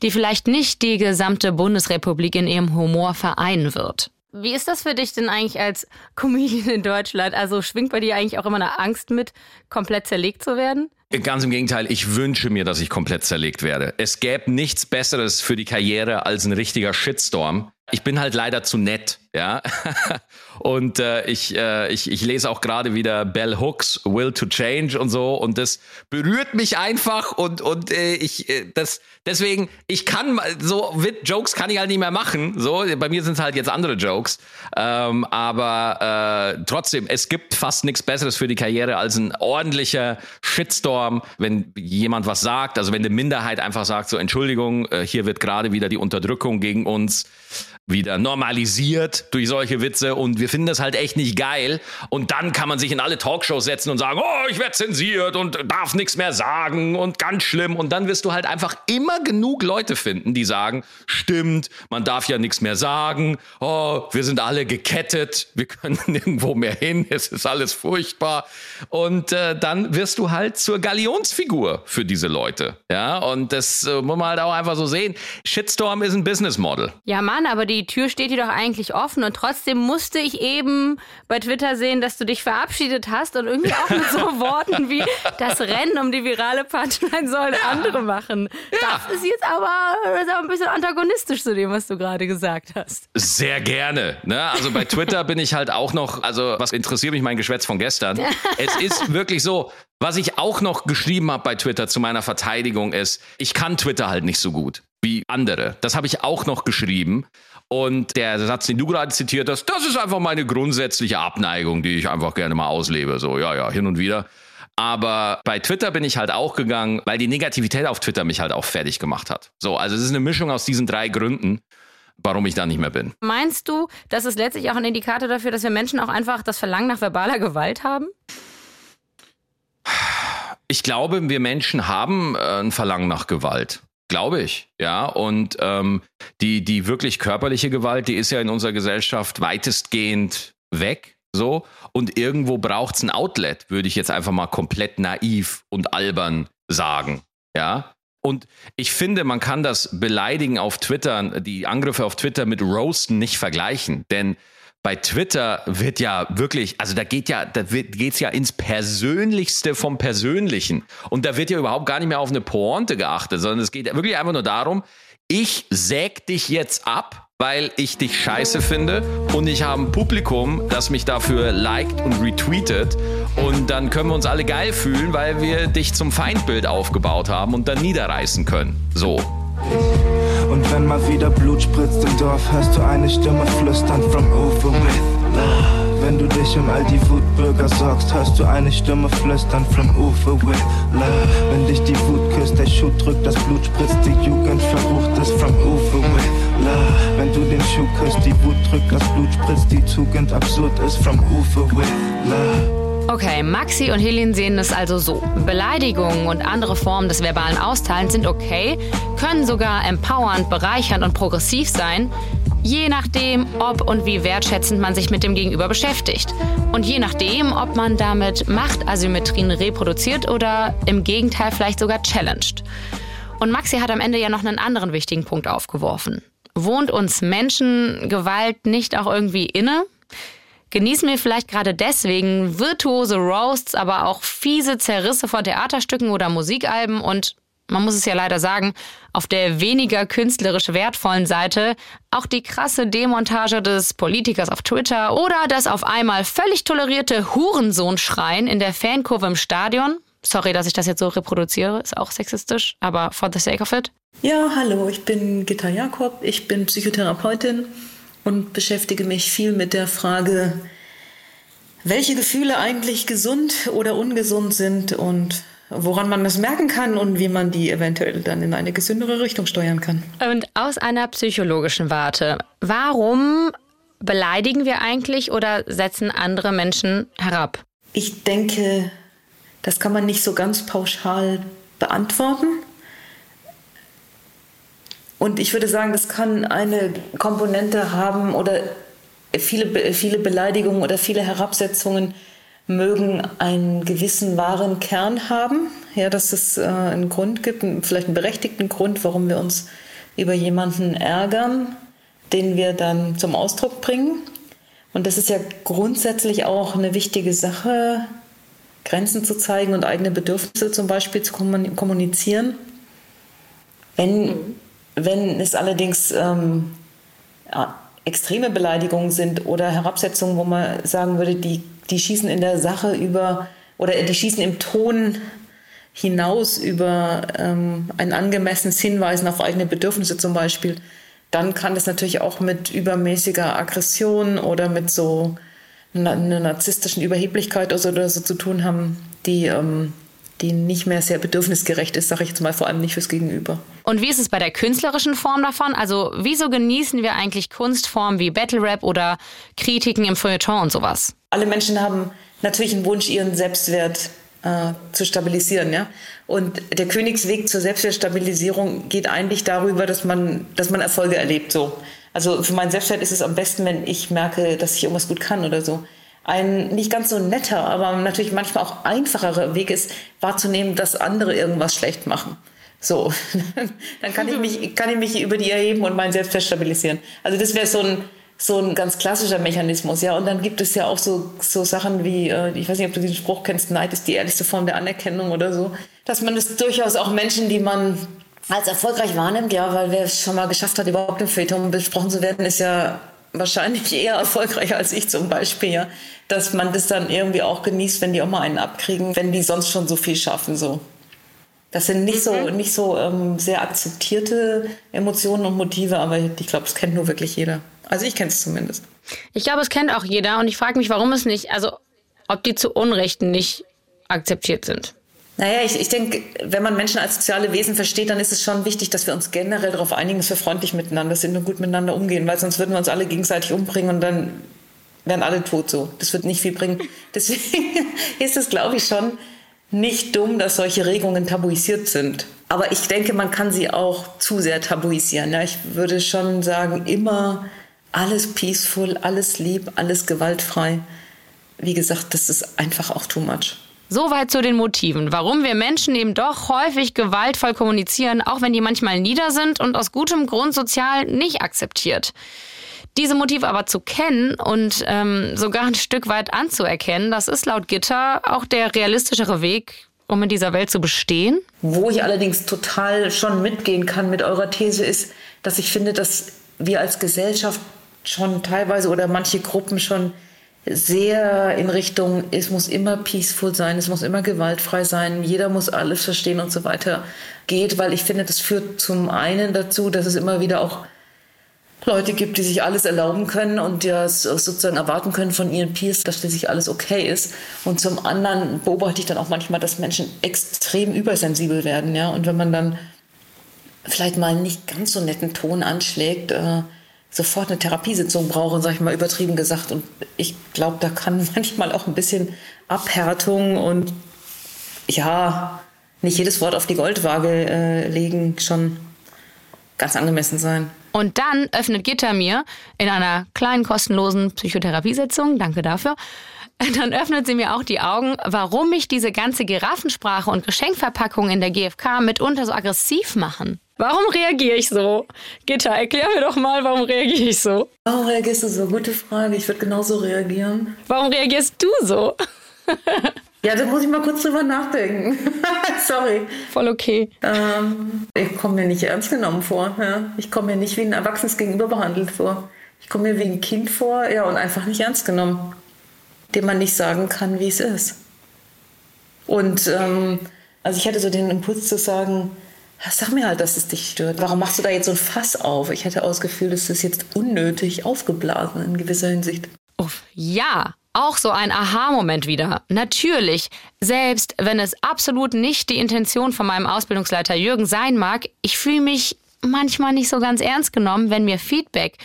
die vielleicht nicht die gesamte Bundesrepublik in ihrem Humor vereinen wird. Wie ist das für dich denn eigentlich als Comedian in Deutschland? Also schwingt bei dir eigentlich auch immer eine Angst mit, komplett zerlegt zu werden? Ganz im Gegenteil, ich wünsche mir, dass ich komplett zerlegt werde. Es gäbe nichts Besseres für die Karriere als ein richtiger Shitstorm. Ich bin halt leider zu nett, ja. und äh, ich, äh, ich, ich lese auch gerade wieder Bell Hooks Will to Change und so und das berührt mich einfach und und äh, ich äh, das deswegen ich kann so Wit Jokes kann ich halt nicht mehr machen. So bei mir sind es halt jetzt andere Jokes, ähm, aber äh, trotzdem es gibt fast nichts Besseres für die Karriere als ein ordentlicher Shitstorm, wenn jemand was sagt, also wenn eine Minderheit einfach sagt so Entschuldigung, äh, hier wird gerade wieder die Unterdrückung gegen uns wieder normalisiert durch solche Witze und wir finden das halt echt nicht geil. Und dann kann man sich in alle Talkshows setzen und sagen, oh, ich werde zensiert und darf nichts mehr sagen und ganz schlimm. Und dann wirst du halt einfach immer genug Leute finden, die sagen, stimmt, man darf ja nichts mehr sagen, oh, wir sind alle gekettet, wir können nirgendwo mehr hin, es ist alles furchtbar. Und äh, dann wirst du halt zur Galionsfigur für diese Leute. Ja, und das äh, muss man halt auch einfach so sehen. Shitstorm ist ein Business Model. Ja, Mann, aber die die Tür steht dir doch eigentlich offen und trotzdem musste ich eben bei Twitter sehen, dass du dich verabschiedet hast und irgendwie auch mit so Worten wie das Rennen um die virale Punchline sollen andere machen. Ja. Das ist jetzt aber, das ist aber ein bisschen antagonistisch zu dem, was du gerade gesagt hast. Sehr gerne. Ne? Also bei Twitter bin ich halt auch noch, also was interessiert mich mein Geschwätz von gestern? es ist wirklich so, was ich auch noch geschrieben habe bei Twitter zu meiner Verteidigung ist, ich kann Twitter halt nicht so gut wie andere. Das habe ich auch noch geschrieben. Und der Satz, den du gerade zitiert hast, das ist einfach meine grundsätzliche Abneigung, die ich einfach gerne mal auslebe. So, ja, ja, hin und wieder. Aber bei Twitter bin ich halt auch gegangen, weil die Negativität auf Twitter mich halt auch fertig gemacht hat. So, also es ist eine Mischung aus diesen drei Gründen, warum ich da nicht mehr bin. Meinst du, das ist letztlich auch ein Indikator dafür, dass wir Menschen auch einfach das Verlangen nach verbaler Gewalt haben? Ich glaube, wir Menschen haben äh, ein Verlangen nach Gewalt. Glaube ich, ja. Und ähm, die, die wirklich körperliche Gewalt, die ist ja in unserer Gesellschaft weitestgehend weg. So. Und irgendwo braucht es ein Outlet, würde ich jetzt einfach mal komplett naiv und albern sagen. Ja. Und ich finde, man kann das Beleidigen auf Twitter, die Angriffe auf Twitter mit Roasten nicht vergleichen. Denn bei Twitter wird ja wirklich, also da geht ja, da geht's ja ins Persönlichste vom Persönlichen. Und da wird ja überhaupt gar nicht mehr auf eine Pointe geachtet, sondern es geht wirklich einfach nur darum, ich säg dich jetzt ab, weil ich dich scheiße finde und ich habe ein Publikum, das mich dafür liked und retweetet und dann können wir uns alle geil fühlen, weil wir dich zum Feindbild aufgebaut haben und dann niederreißen können. So. Wenn mal wieder Blut spritzt im Dorf, hörst du eine Stimme flüstern from over with love. Wenn du dich um all die Wutbürger sorgst, hörst du eine Stimme flüstern from over with love. Wenn dich die Wut küsst, der Schuh drückt, das Blut spritzt, die Jugend verrucht ist from over with love. Wenn du den Schuh küsst, die Wut drückt, das Blut spritzt, die Tugend absurd ist, from Ufer with love. Okay, Maxi und Helene sehen es also so. Beleidigungen und andere Formen des verbalen Austeilens sind okay, können sogar empowernd, bereichernd und progressiv sein, je nachdem, ob und wie wertschätzend man sich mit dem Gegenüber beschäftigt. Und je nachdem, ob man damit Machtasymmetrien reproduziert oder im Gegenteil vielleicht sogar challenged. Und Maxi hat am Ende ja noch einen anderen wichtigen Punkt aufgeworfen. Wohnt uns Menschen Gewalt nicht auch irgendwie inne? Genießen wir vielleicht gerade deswegen virtuose Roasts, aber auch fiese Zerrisse von Theaterstücken oder Musikalben und man muss es ja leider sagen, auf der weniger künstlerisch wertvollen Seite auch die krasse Demontage des Politikers auf Twitter oder das auf einmal völlig tolerierte Hurensohn-Schreien in der Fankurve im Stadion. Sorry, dass ich das jetzt so reproduziere, ist auch sexistisch, aber for the sake of it. Ja, hallo, ich bin Gitta Jakob, ich bin Psychotherapeutin und beschäftige mich viel mit der Frage, welche Gefühle eigentlich gesund oder ungesund sind und woran man das merken kann und wie man die eventuell dann in eine gesündere Richtung steuern kann. Und aus einer psychologischen Warte, warum beleidigen wir eigentlich oder setzen andere Menschen herab? Ich denke, das kann man nicht so ganz pauschal beantworten. Und ich würde sagen, das kann eine Komponente haben oder viele, viele Beleidigungen oder viele Herabsetzungen mögen einen gewissen wahren Kern haben. Ja, dass es äh, einen Grund gibt, vielleicht einen berechtigten Grund, warum wir uns über jemanden ärgern, den wir dann zum Ausdruck bringen. Und das ist ja grundsätzlich auch eine wichtige Sache, Grenzen zu zeigen und eigene Bedürfnisse zum Beispiel zu kommunizieren. Wenn wenn es allerdings ähm, extreme Beleidigungen sind oder Herabsetzungen, wo man sagen würde, die, die schießen in der Sache über oder die schießen im Ton hinaus über ähm, ein angemessenes Hinweisen auf eigene Bedürfnisse zum Beispiel, dann kann das natürlich auch mit übermäßiger Aggression oder mit so einer narzisstischen Überheblichkeit oder so, oder so zu tun haben, die ähm, die nicht mehr sehr bedürfnisgerecht ist, sage ich jetzt mal, vor allem nicht fürs Gegenüber. Und wie ist es bei der künstlerischen Form davon? Also wieso genießen wir eigentlich Kunstformen wie Battle Rap oder Kritiken im Feuilleton und sowas? Alle Menschen haben natürlich einen Wunsch, ihren Selbstwert äh, zu stabilisieren, ja. Und der Königsweg zur Selbstwertstabilisierung geht eigentlich darüber, dass man, dass man Erfolge erlebt, so. Also für meinen Selbstwert ist es am besten, wenn ich merke, dass ich irgendwas gut kann oder so ein nicht ganz so netter, aber natürlich manchmal auch einfacherer Weg ist, wahrzunehmen, dass andere irgendwas schlecht machen. So, dann kann ich mich, kann ich mich über die erheben und mein Selbstwert stabilisieren. Also das wäre so ein, so ein ganz klassischer Mechanismus, ja. Und dann gibt es ja auch so, so Sachen wie, äh, ich weiß nicht, ob du diesen Spruch kennst, Neid ist die ehrlichste Form der Anerkennung oder so. Dass man das durchaus auch Menschen, die man als erfolgreich wahrnimmt, ja, weil wer es schon mal geschafft hat, überhaupt im Feuilleton besprochen zu werden, ist ja wahrscheinlich eher erfolgreicher als ich zum Beispiel, ja. Dass man das dann irgendwie auch genießt, wenn die auch mal einen abkriegen, wenn die sonst schon so viel schaffen, so. Das sind nicht so, mhm. nicht so ähm, sehr akzeptierte Emotionen und Motive, aber ich glaube, es kennt nur wirklich jeder. Also ich kenne es zumindest. Ich glaube, es kennt auch jeder und ich frage mich, warum es nicht, also ob die zu Unrecht nicht akzeptiert sind. Naja, ich, ich denke, wenn man Menschen als soziale Wesen versteht, dann ist es schon wichtig, dass wir uns generell darauf einigen, dass wir freundlich miteinander sind und gut miteinander umgehen, weil sonst würden wir uns alle gegenseitig umbringen und dann wären alle tot so. Das wird nicht viel bringen. Deswegen ist es, glaube ich, schon nicht dumm, dass solche Regungen tabuisiert sind. Aber ich denke, man kann sie auch zu sehr tabuisieren. Ja, ich würde schon sagen, immer alles peaceful, alles lieb, alles gewaltfrei. Wie gesagt, das ist einfach auch too much. Soweit zu den Motiven, warum wir Menschen eben doch häufig gewaltvoll kommunizieren, auch wenn die manchmal nieder sind und aus gutem Grund sozial nicht akzeptiert. Diese Motive aber zu kennen und ähm, sogar ein Stück weit anzuerkennen, das ist laut Gitter auch der realistischere Weg, um in dieser Welt zu bestehen. Wo ich allerdings total schon mitgehen kann mit eurer These ist, dass ich finde, dass wir als Gesellschaft schon teilweise oder manche Gruppen schon sehr in Richtung, es muss immer peaceful sein, es muss immer gewaltfrei sein, jeder muss alles verstehen und so weiter geht, weil ich finde, das führt zum einen dazu, dass es immer wieder auch Leute gibt, die sich alles erlauben können und ja sozusagen erwarten können von ihren Peers, dass sich alles okay ist. Und zum anderen beobachte ich dann auch manchmal, dass Menschen extrem übersensibel werden, ja. Und wenn man dann vielleicht mal einen nicht ganz so netten Ton anschlägt, äh, sofort eine Therapiesitzung brauchen, sag ich mal übertrieben gesagt. Und ich glaube, da kann manchmal auch ein bisschen Abhärtung und ja, nicht jedes Wort auf die Goldwaage äh, legen schon ganz angemessen sein. Und dann öffnet Gitter mir in einer kleinen kostenlosen Psychotherapiesitzung, danke dafür, dann öffnet sie mir auch die Augen, warum mich diese ganze Giraffensprache und Geschenkverpackung in der GfK mitunter so aggressiv machen. Warum reagiere ich so? Gitter, erklär mir doch mal, warum reagiere ich so? Warum reagierst du so? Gute Frage. Ich würde genauso reagieren. Warum reagierst du so? ja, da muss ich mal kurz drüber nachdenken. Sorry. Voll okay. Ähm, ich komme mir nicht ernst genommen vor. Ja? Ich komme mir nicht wie ein Erwachsenes gegenüber behandelt vor. Ich komme mir wie ein Kind vor, ja, und einfach nicht ernst genommen. Dem man nicht sagen kann, wie es ist. Und ähm, also ich hatte so den Impuls zu sagen, Sag mir halt, dass es dich stört. Warum machst du da jetzt so ein Fass auf? Ich hätte Gefühl, dass das jetzt unnötig aufgeblasen in gewisser Hinsicht. Uff, ja, auch so ein Aha-Moment wieder. Natürlich, selbst wenn es absolut nicht die Intention von meinem Ausbildungsleiter Jürgen sein mag, ich fühle mich manchmal nicht so ganz ernst genommen, wenn mir Feedback,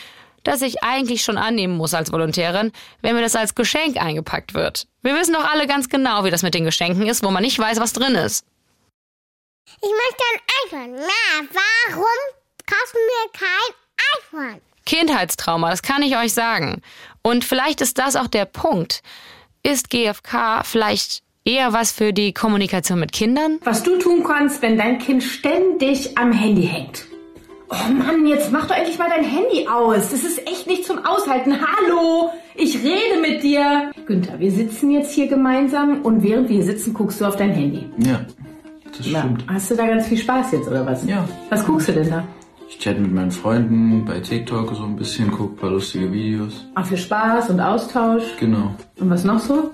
das ich eigentlich schon annehmen muss als Volontärin, wenn mir das als Geschenk eingepackt wird. Wir wissen doch alle ganz genau, wie das mit den Geschenken ist, wo man nicht weiß, was drin ist. Ich möchte ein iPhone. Na, warum kaufst du mir kein iPhone? Kindheitstrauma, das kann ich euch sagen. Und vielleicht ist das auch der Punkt. Ist GFK vielleicht eher was für die Kommunikation mit Kindern? Was du tun kannst, wenn dein Kind ständig am Handy hängt. Oh Mann, jetzt mach doch endlich mal dein Handy aus. Das ist echt nicht zum Aushalten. Hallo, ich rede mit dir. Günther, wir sitzen jetzt hier gemeinsam und während wir hier sitzen, guckst du auf dein Handy. Ja. Das stimmt. Na, hast du da ganz viel Spaß jetzt oder was? Ja. Was guckst du denn da? Ich chatte mit meinen Freunden bei TikTok so ein bisschen, gucke ein paar lustige Videos. Ah, für Spaß und Austausch. Genau. Und was noch so?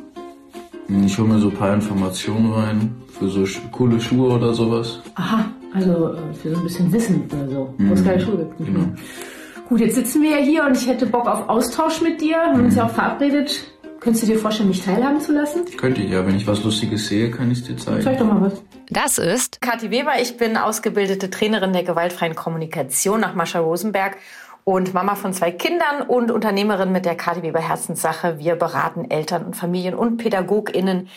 Ich hole mir so ein paar Informationen rein für so coole Schuhe oder sowas. Aha, also äh, für so ein bisschen Wissen oder so, wo es Mhm. keine Schule gibt. Mhm. Genau. Gut, jetzt sitzen wir ja hier und ich hätte Bock auf Austausch mit dir. Wir haben uns ja auch verabredet. Könntest du dir vorstellen, mich teilhaben zu lassen? Könnte ich ja, wenn ich was Lustiges sehe, kann ich es dir zeigen. Zeig doch mal was. Das ist Kathi Weber, ich bin ausgebildete Trainerin der gewaltfreien Kommunikation nach Mascha Rosenberg und Mama von zwei Kindern und Unternehmerin mit der Kathi Weber Herzenssache. Wir beraten Eltern und Familien und PädagogInnen,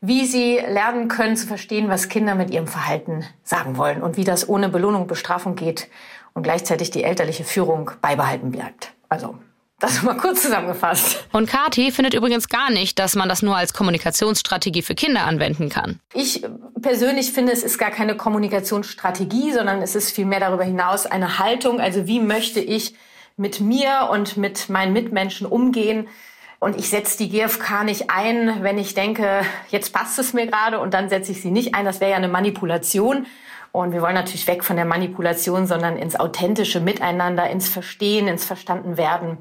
wie sie lernen können zu verstehen, was Kinder mit ihrem Verhalten sagen wollen und wie das ohne Belohnung, Bestrafung geht und gleichzeitig die elterliche Führung beibehalten bleibt. Also, das mal kurz zusammengefasst. Und Kati findet übrigens gar nicht, dass man das nur als Kommunikationsstrategie für Kinder anwenden kann. Ich persönlich finde, es ist gar keine Kommunikationsstrategie, sondern es ist vielmehr darüber hinaus eine Haltung. Also wie möchte ich mit mir und mit meinen Mitmenschen umgehen? Und ich setze die GfK nicht ein, wenn ich denke, jetzt passt es mir gerade und dann setze ich sie nicht ein. Das wäre ja eine Manipulation. Und wir wollen natürlich weg von der Manipulation, sondern ins authentische Miteinander, ins Verstehen, ins Verstandenwerden.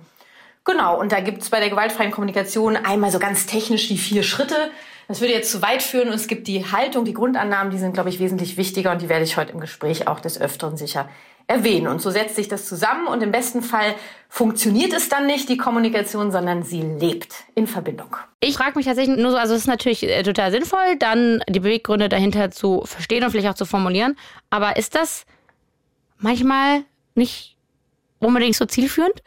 Genau, und da gibt's bei der gewaltfreien Kommunikation einmal so ganz technisch die vier Schritte. Das würde jetzt zu weit führen und es gibt die Haltung, die Grundannahmen, die sind, glaube ich, wesentlich wichtiger und die werde ich heute im Gespräch auch des Öfteren sicher erwähnen. Und so setzt sich das zusammen und im besten Fall funktioniert es dann nicht, die Kommunikation, sondern sie lebt in Verbindung. Ich frage mich tatsächlich nur so, also es ist natürlich äh, total sinnvoll, dann die Beweggründe dahinter zu verstehen und vielleicht auch zu formulieren. Aber ist das manchmal nicht unbedingt so zielführend?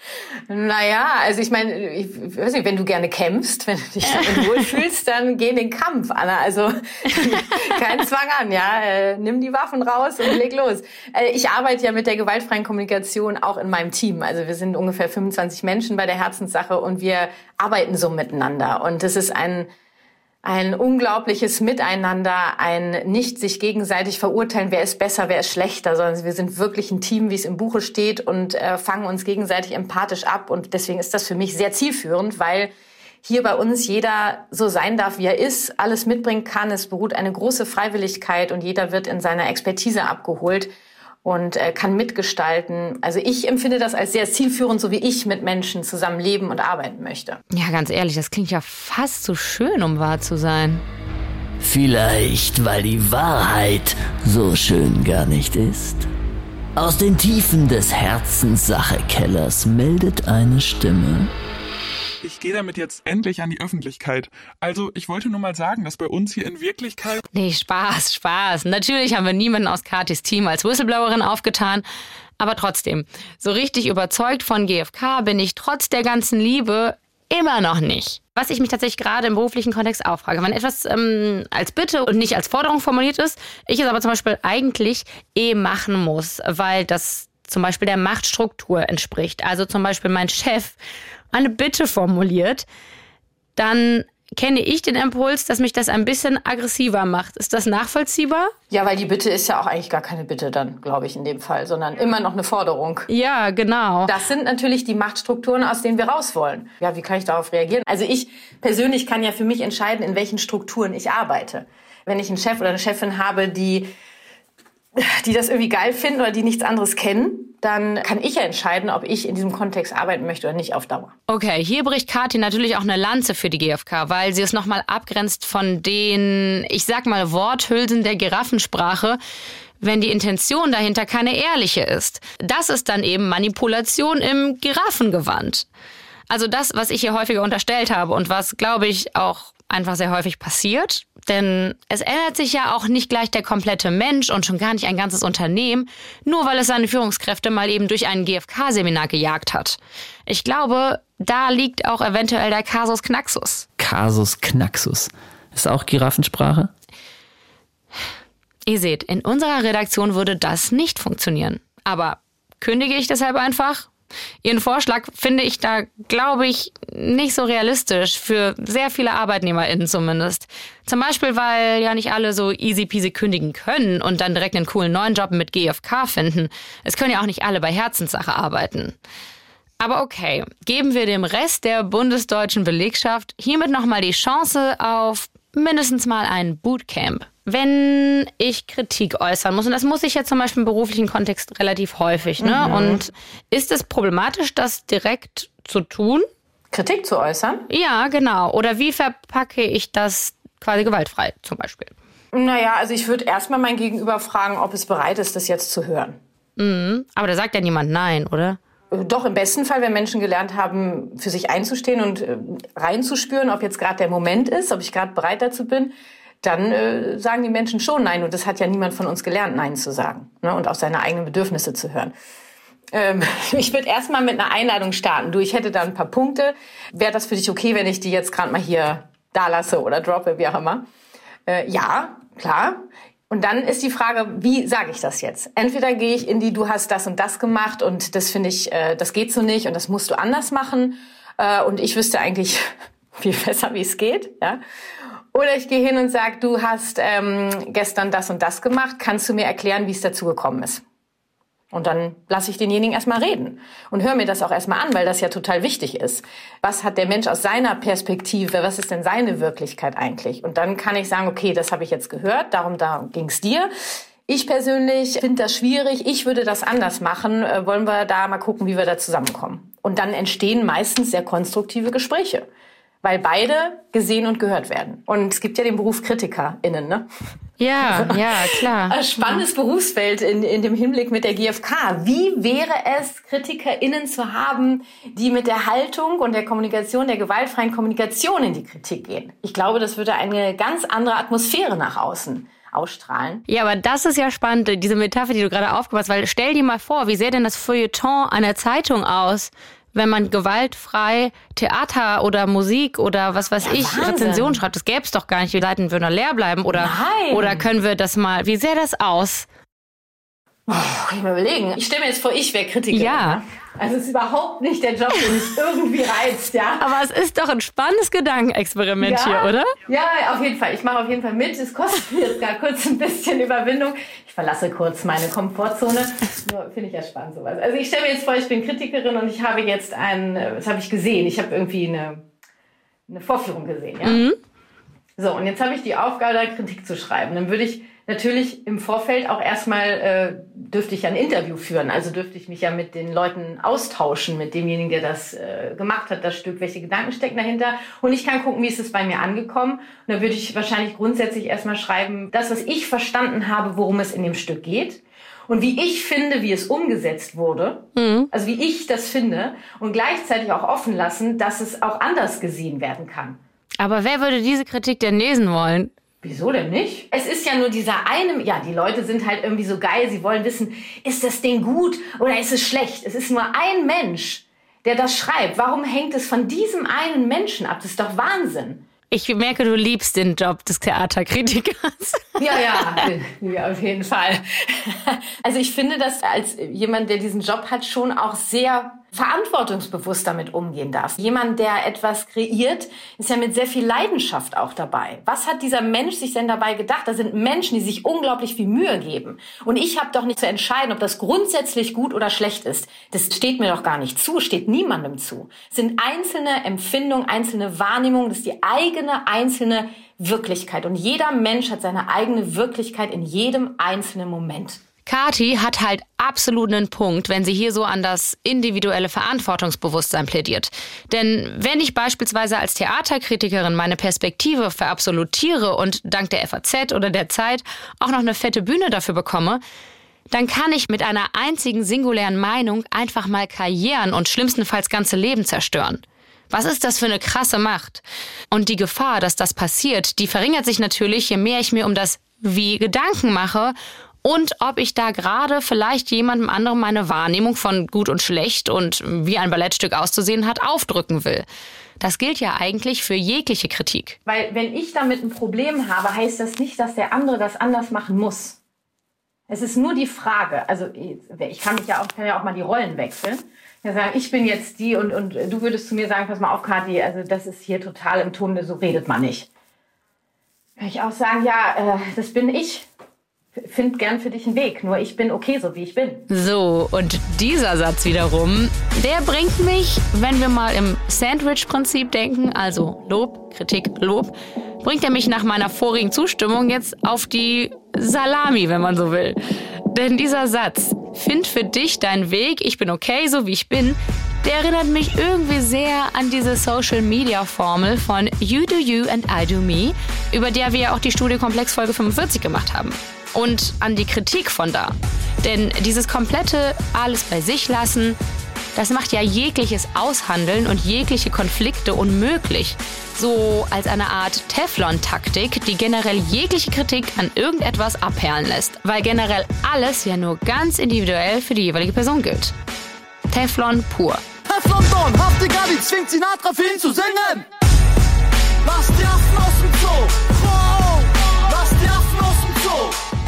Naja, also ich meine, ich weiß nicht, wenn du gerne kämpfst, wenn du dich darin wohlfühlst, dann geh in den Kampf, Anna. Also kein Zwang an, ja. Äh, nimm die Waffen raus und leg los. Äh, ich arbeite ja mit der gewaltfreien Kommunikation auch in meinem Team. Also wir sind ungefähr 25 Menschen bei der Herzenssache und wir arbeiten so miteinander. Und es ist ein ein unglaubliches Miteinander, ein nicht sich gegenseitig verurteilen, wer ist besser, wer ist schlechter, sondern wir sind wirklich ein Team, wie es im Buche steht und äh, fangen uns gegenseitig empathisch ab. Und deswegen ist das für mich sehr zielführend, weil hier bei uns jeder so sein darf, wie er ist, alles mitbringen kann. Es beruht eine große Freiwilligkeit und jeder wird in seiner Expertise abgeholt und äh, kann mitgestalten. Also ich empfinde das als sehr zielführend, so wie ich mit Menschen zusammen leben und arbeiten möchte. Ja, ganz ehrlich, das klingt ja fast zu schön, um wahr zu sein. Vielleicht, weil die Wahrheit so schön gar nicht ist. Aus den Tiefen des Herzenssachekellers meldet eine Stimme. Ich gehe damit jetzt endlich an die Öffentlichkeit. Also, ich wollte nur mal sagen, dass bei uns hier in Wirklichkeit. Nee, Spaß, Spaß. Natürlich haben wir niemanden aus Katis Team als Whistleblowerin aufgetan. Aber trotzdem, so richtig überzeugt von GFK bin ich trotz der ganzen Liebe immer noch nicht. Was ich mich tatsächlich gerade im beruflichen Kontext auch frage, wenn etwas ähm, als Bitte und nicht als Forderung formuliert ist, ich es aber zum Beispiel eigentlich eh machen muss, weil das zum Beispiel der Machtstruktur entspricht. Also zum Beispiel mein Chef eine Bitte formuliert, dann kenne ich den Impuls, dass mich das ein bisschen aggressiver macht. Ist das nachvollziehbar? Ja, weil die Bitte ist ja auch eigentlich gar keine Bitte dann, glaube ich, in dem Fall, sondern immer noch eine Forderung. Ja, genau. Das sind natürlich die Machtstrukturen, aus denen wir raus wollen. Ja, wie kann ich darauf reagieren? Also ich persönlich kann ja für mich entscheiden, in welchen Strukturen ich arbeite. Wenn ich einen Chef oder eine Chefin habe, die die das irgendwie geil finden oder die nichts anderes kennen, dann kann ich ja entscheiden, ob ich in diesem Kontext arbeiten möchte oder nicht auf Dauer. Okay, hier bricht Kathi natürlich auch eine Lanze für die GfK, weil sie es nochmal abgrenzt von den, ich sag mal, Worthülsen der Giraffensprache, wenn die Intention dahinter keine ehrliche ist. Das ist dann eben Manipulation im Giraffengewand. Also das, was ich hier häufiger unterstellt habe und was, glaube ich, auch einfach sehr häufig passiert. Denn es ändert sich ja auch nicht gleich der komplette Mensch und schon gar nicht ein ganzes Unternehmen, nur weil es seine Führungskräfte mal eben durch ein GfK-Seminar gejagt hat. Ich glaube, da liegt auch eventuell der Kasus Knaxus. Kasus Knaxus. Ist auch Giraffensprache? Ihr seht, in unserer Redaktion würde das nicht funktionieren. Aber kündige ich deshalb einfach? Ihren Vorschlag finde ich da, glaube ich, nicht so realistisch für sehr viele ArbeitnehmerInnen zumindest. Zum Beispiel, weil ja nicht alle so easy peasy kündigen können und dann direkt einen coolen neuen Job mit GFK finden. Es können ja auch nicht alle bei Herzenssache arbeiten. Aber okay, geben wir dem Rest der bundesdeutschen Belegschaft hiermit nochmal die Chance auf mindestens mal ein Bootcamp wenn ich Kritik äußern muss, und das muss ich ja zum Beispiel im beruflichen Kontext relativ häufig, ne? Mhm. Und ist es problematisch, das direkt zu tun? Kritik zu äußern? Ja, genau. Oder wie verpacke ich das quasi gewaltfrei zum Beispiel? Naja, also ich würde erstmal mein Gegenüber fragen, ob es bereit ist, das jetzt zu hören. Mhm. Aber da sagt ja niemand Nein, oder? Äh, doch, im besten Fall, wenn Menschen gelernt haben, für sich einzustehen und äh, reinzuspüren, ob jetzt gerade der Moment ist, ob ich gerade bereit dazu bin, dann äh, sagen die Menschen schon Nein. Und das hat ja niemand von uns gelernt, Nein zu sagen ne? und auf seine eigenen Bedürfnisse zu hören. Ähm, ich würde erstmal mit einer Einladung starten. Du, ich hätte da ein paar Punkte. Wäre das für dich okay, wenn ich die jetzt gerade mal hier da lasse oder droppe, wie auch immer? Äh, ja, klar. Und dann ist die Frage, wie sage ich das jetzt? Entweder gehe ich in die, du hast das und das gemacht und das finde ich, äh, das geht so nicht und das musst du anders machen. Äh, und ich wüsste eigentlich viel besser, wie es geht. Ja? Oder ich gehe hin und sage, du hast ähm, gestern das und das gemacht, kannst du mir erklären, wie es dazu gekommen ist? Und dann lasse ich denjenigen erstmal reden und höre mir das auch erstmal an, weil das ja total wichtig ist. Was hat der Mensch aus seiner Perspektive, was ist denn seine Wirklichkeit eigentlich? Und dann kann ich sagen, okay, das habe ich jetzt gehört, darum da ging's dir. Ich persönlich finde das schwierig, ich würde das anders machen. Äh, wollen wir da mal gucken, wie wir da zusammenkommen? Und dann entstehen meistens sehr konstruktive Gespräche weil beide gesehen und gehört werden. Und es gibt ja den Beruf KritikerInnen, ne? Ja, ja, klar. Ein spannendes Berufsfeld in, in dem Hinblick mit der GfK. Wie wäre es, KritikerInnen zu haben, die mit der Haltung und der Kommunikation, der gewaltfreien Kommunikation in die Kritik gehen? Ich glaube, das würde eine ganz andere Atmosphäre nach außen ausstrahlen. Ja, aber das ist ja spannend, diese Metapher, die du gerade aufgemacht hast, weil stell dir mal vor, wie sähe denn das Feuilleton einer Zeitung aus, wenn man gewaltfrei Theater oder Musik oder was weiß ja, ich, Wahnsinn. Rezension schreibt. Das gäbe es doch gar nicht. Die Seiten würden leer bleiben. Oder, Nein. oder können wir das mal, wie sähe das aus? Oh, kann ich mal überlegen. Ich stelle mir jetzt vor, ich wäre Kritikerin. Ja. Ne? Also es ist überhaupt nicht der Job, der mich irgendwie reizt, ja. Aber es ist doch ein spannendes Gedankenexperiment ja, hier, oder? Ja, auf jeden Fall. Ich mache auf jeden Fall mit. Es kostet mir jetzt gar kurz ein bisschen Überwindung. Ich verlasse kurz meine Komfortzone. Nur finde ich ja spannend sowas. Also ich stelle mir jetzt vor, ich bin Kritikerin und ich habe jetzt ein, das habe ich gesehen. Ich habe irgendwie eine, eine Vorführung gesehen, ja. Mhm. So, und jetzt habe ich die Aufgabe, da Kritik zu schreiben. Dann würde ich natürlich im Vorfeld auch erstmal äh, dürfte ich ja ein Interview führen. Also dürfte ich mich ja mit den Leuten austauschen, mit demjenigen, der das äh, gemacht hat, das Stück, welche Gedanken stecken dahinter. Und ich kann gucken, wie ist es bei mir angekommen. Und da würde ich wahrscheinlich grundsätzlich erstmal schreiben, das, was ich verstanden habe, worum es in dem Stück geht. und wie ich finde, wie es umgesetzt wurde, Mhm. also wie ich das finde und gleichzeitig auch offen lassen, dass es auch anders gesehen werden kann. Aber wer würde diese Kritik denn lesen wollen? Wieso denn nicht? Es ist ja nur dieser eine, ja, die Leute sind halt irgendwie so geil, sie wollen wissen, ist das Ding gut oder ist es schlecht? Es ist nur ein Mensch, der das schreibt. Warum hängt es von diesem einen Menschen ab? Das ist doch Wahnsinn. Ich merke, du liebst den Job des Theaterkritikers. Ja, ja, ja, auf jeden Fall. Also ich finde, dass als jemand, der diesen Job hat, schon auch sehr verantwortungsbewusst damit umgehen darf. Jemand, der etwas kreiert, ist ja mit sehr viel Leidenschaft auch dabei. Was hat dieser Mensch sich denn dabei gedacht? Da sind Menschen, die sich unglaublich viel Mühe geben. Und ich habe doch nicht zu entscheiden, ob das grundsätzlich gut oder schlecht ist. Das steht mir doch gar nicht zu, steht niemandem zu. Es sind einzelne Empfindungen, einzelne Wahrnehmungen, das ist die eigene einzelne Wirklichkeit. Und jeder Mensch hat seine eigene Wirklichkeit in jedem einzelnen Moment. Kati hat halt absolut einen Punkt, wenn sie hier so an das individuelle Verantwortungsbewusstsein plädiert. Denn wenn ich beispielsweise als Theaterkritikerin meine Perspektive verabsolutiere und dank der FAZ oder der Zeit auch noch eine fette Bühne dafür bekomme, dann kann ich mit einer einzigen singulären Meinung einfach mal Karrieren und schlimmstenfalls ganze Leben zerstören. Was ist das für eine krasse Macht? Und die Gefahr, dass das passiert, die verringert sich natürlich, je mehr ich mir um das Wie Gedanken mache und ob ich da gerade vielleicht jemandem anderem meine Wahrnehmung von gut und schlecht und wie ein Ballettstück auszusehen hat, aufdrücken will. Das gilt ja eigentlich für jegliche Kritik. Weil wenn ich damit ein Problem habe, heißt das nicht, dass der andere das anders machen muss. Es ist nur die Frage, also ich kann mich ja auch, kann ja auch mal die Rollen wechseln. Ich bin jetzt die und, und du würdest zu mir sagen, pass mal auf, Kathi, also das ist hier total im Ton, so redet man nicht. Kann ich auch sagen, ja, äh, das bin ich. Find gern für dich einen Weg, nur ich bin okay, so wie ich bin. So, und dieser Satz wiederum, der bringt mich, wenn wir mal im Sandwich-Prinzip denken, also Lob, Kritik, Lob, bringt er mich nach meiner vorigen Zustimmung jetzt auf die Salami, wenn man so will. Denn dieser Satz, find für dich deinen Weg, ich bin okay, so wie ich bin, der erinnert mich irgendwie sehr an diese Social-Media-Formel von You do you and I do me, über der wir ja auch die Studie Komplex Folge 45 gemacht haben. Und an die Kritik von da. Denn dieses komplette alles bei sich lassen, das macht ja jegliches Aushandeln und jegliche Konflikte unmöglich. So als eine Art Teflon-Taktik, die generell jegliche Kritik an irgendetwas abperlen lässt. Weil generell alles ja nur ganz individuell für die jeweilige Person gilt. Teflon pur. Teflon Don, Haftiger, die zwingt Sinatra für ihn zu singen. Lass die Affen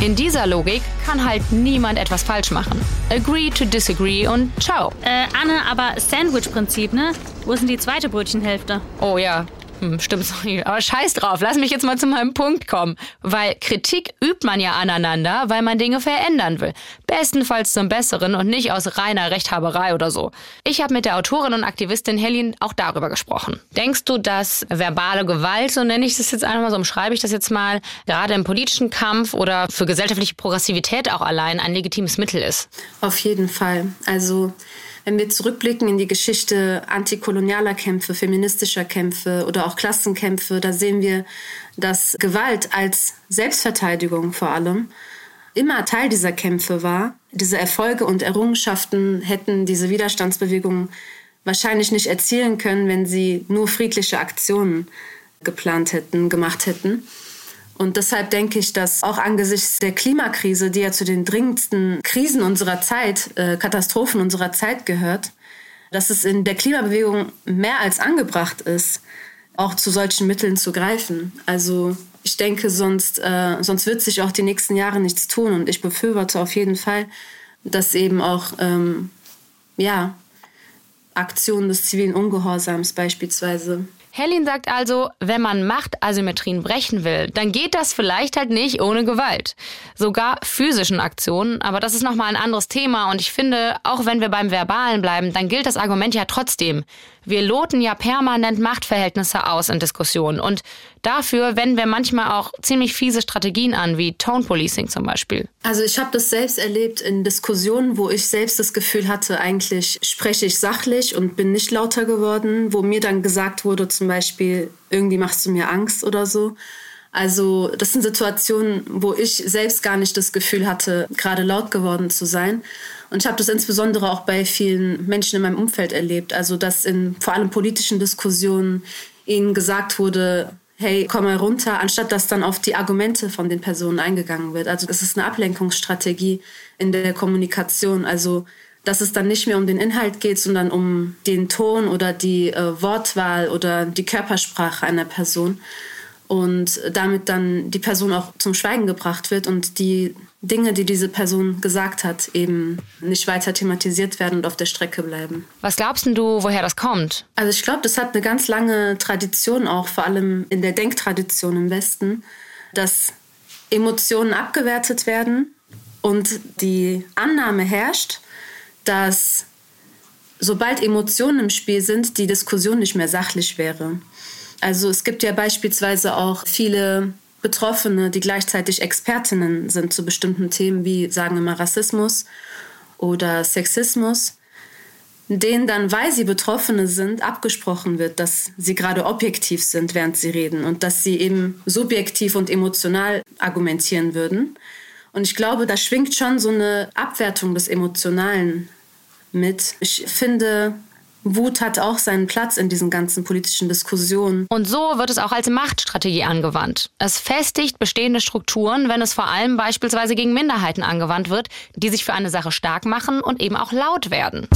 In dieser Logik kann halt niemand etwas falsch machen. Agree to disagree und ciao. Äh, Anne, aber Sandwich-Prinzip, ne? Wo ist denn die zweite Brötchenhälfte? Oh ja, hm, stimmt, sorry. Aber scheiß drauf, lass mich jetzt mal zu meinem Punkt kommen. Weil Kritik übt man ja aneinander, weil man Dinge verändern will. Bestenfalls zum Besseren und nicht aus reiner Rechthaberei oder so. Ich habe mit der Autorin und Aktivistin Helene auch darüber gesprochen. Denkst du, dass verbale Gewalt, so nenne ich das jetzt einmal, so umschreibe ich das jetzt mal, gerade im politischen Kampf oder für gesellschaftliche Progressivität auch allein ein legitimes Mittel ist? Auf jeden Fall. Also wenn wir zurückblicken in die Geschichte antikolonialer Kämpfe, feministischer Kämpfe oder auch Klassenkämpfe, da sehen wir, dass Gewalt als Selbstverteidigung vor allem immer Teil dieser Kämpfe war. Diese Erfolge und Errungenschaften hätten diese Widerstandsbewegungen wahrscheinlich nicht erzielen können, wenn sie nur friedliche Aktionen geplant hätten, gemacht hätten. Und deshalb denke ich, dass auch angesichts der Klimakrise, die ja zu den dringendsten Krisen unserer Zeit, äh, Katastrophen unserer Zeit gehört, dass es in der Klimabewegung mehr als angebracht ist, auch zu solchen Mitteln zu greifen. Also ich denke, sonst, äh, sonst wird sich auch die nächsten Jahre nichts tun. Und ich befürworte auf jeden Fall, dass eben auch ähm, ja, Aktionen des zivilen Ungehorsams beispielsweise Helen sagt also, wenn man Machtasymmetrien brechen will, dann geht das vielleicht halt nicht ohne Gewalt. Sogar physischen Aktionen, aber das ist nochmal ein anderes Thema und ich finde, auch wenn wir beim Verbalen bleiben, dann gilt das Argument ja trotzdem. Wir loten ja permanent Machtverhältnisse aus in Diskussionen und dafür wenden wir manchmal auch ziemlich fiese Strategien an, wie Tone Policing zum Beispiel. Also ich habe das selbst erlebt in Diskussionen, wo ich selbst das Gefühl hatte, eigentlich spreche ich sachlich und bin nicht lauter geworden, wo mir dann gesagt wurde, zum Beispiel, irgendwie machst du mir Angst oder so. Also das sind Situationen, wo ich selbst gar nicht das Gefühl hatte, gerade laut geworden zu sein. Und ich habe das insbesondere auch bei vielen Menschen in meinem Umfeld erlebt. Also dass in vor allem politischen Diskussionen ihnen gesagt wurde, hey, komm mal runter, anstatt dass dann auf die Argumente von den Personen eingegangen wird. Also das ist eine Ablenkungsstrategie in der Kommunikation. Also dass es dann nicht mehr um den Inhalt geht, sondern um den Ton oder die äh, Wortwahl oder die Körpersprache einer Person und damit dann die Person auch zum Schweigen gebracht wird und die Dinge, die diese Person gesagt hat, eben nicht weiter thematisiert werden und auf der Strecke bleiben. Was glaubst du, woher das kommt? Also ich glaube, das hat eine ganz lange Tradition auch, vor allem in der Denktradition im Westen, dass Emotionen abgewertet werden und die Annahme herrscht, dass sobald Emotionen im Spiel sind, die Diskussion nicht mehr sachlich wäre. Also es gibt ja beispielsweise auch viele Betroffene, die gleichzeitig Expertinnen sind zu bestimmten Themen wie, sagen wir mal, Rassismus oder Sexismus, denen dann, weil sie Betroffene sind, abgesprochen wird, dass sie gerade objektiv sind, während sie reden und dass sie eben subjektiv und emotional argumentieren würden. Und ich glaube, da schwingt schon so eine Abwertung des Emotionalen mit. Ich finde, Wut hat auch seinen Platz in diesen ganzen politischen Diskussionen. Und so wird es auch als Machtstrategie angewandt. Es festigt bestehende Strukturen, wenn es vor allem beispielsweise gegen Minderheiten angewandt wird, die sich für eine Sache stark machen und eben auch laut werden.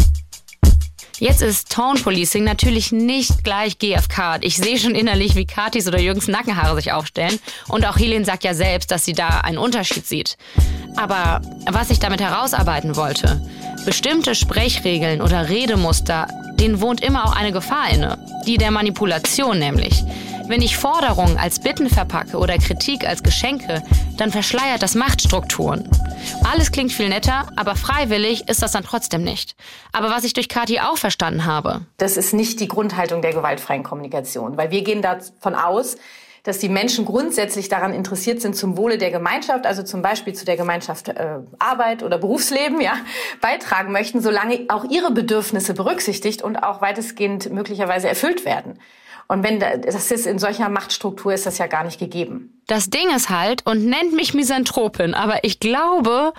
Jetzt ist Tone Policing natürlich nicht gleich GFK. Ich sehe schon innerlich, wie Katis oder Jürgens Nackenhaare sich aufstellen. Und auch Helene sagt ja selbst, dass sie da einen Unterschied sieht. Aber was ich damit herausarbeiten wollte, bestimmte Sprechregeln oder Redemuster denen wohnt immer auch eine Gefahr inne, die der Manipulation nämlich. Wenn ich Forderungen als Bitten verpacke oder Kritik als Geschenke, dann verschleiert das Machtstrukturen. Alles klingt viel netter, aber freiwillig ist das dann trotzdem nicht. Aber was ich durch Kathi auch verstanden habe. Das ist nicht die Grundhaltung der gewaltfreien Kommunikation, weil wir gehen davon aus, dass die Menschen grundsätzlich daran interessiert sind, zum Wohle der Gemeinschaft, also zum Beispiel zu der Gemeinschaft äh, Arbeit oder Berufsleben, ja, beitragen möchten, solange auch ihre Bedürfnisse berücksichtigt und auch weitestgehend möglicherweise erfüllt werden. Und wenn das ist in solcher Machtstruktur ist das ja gar nicht gegeben. Das Ding ist halt und nennt mich Misanthropin, aber ich glaube,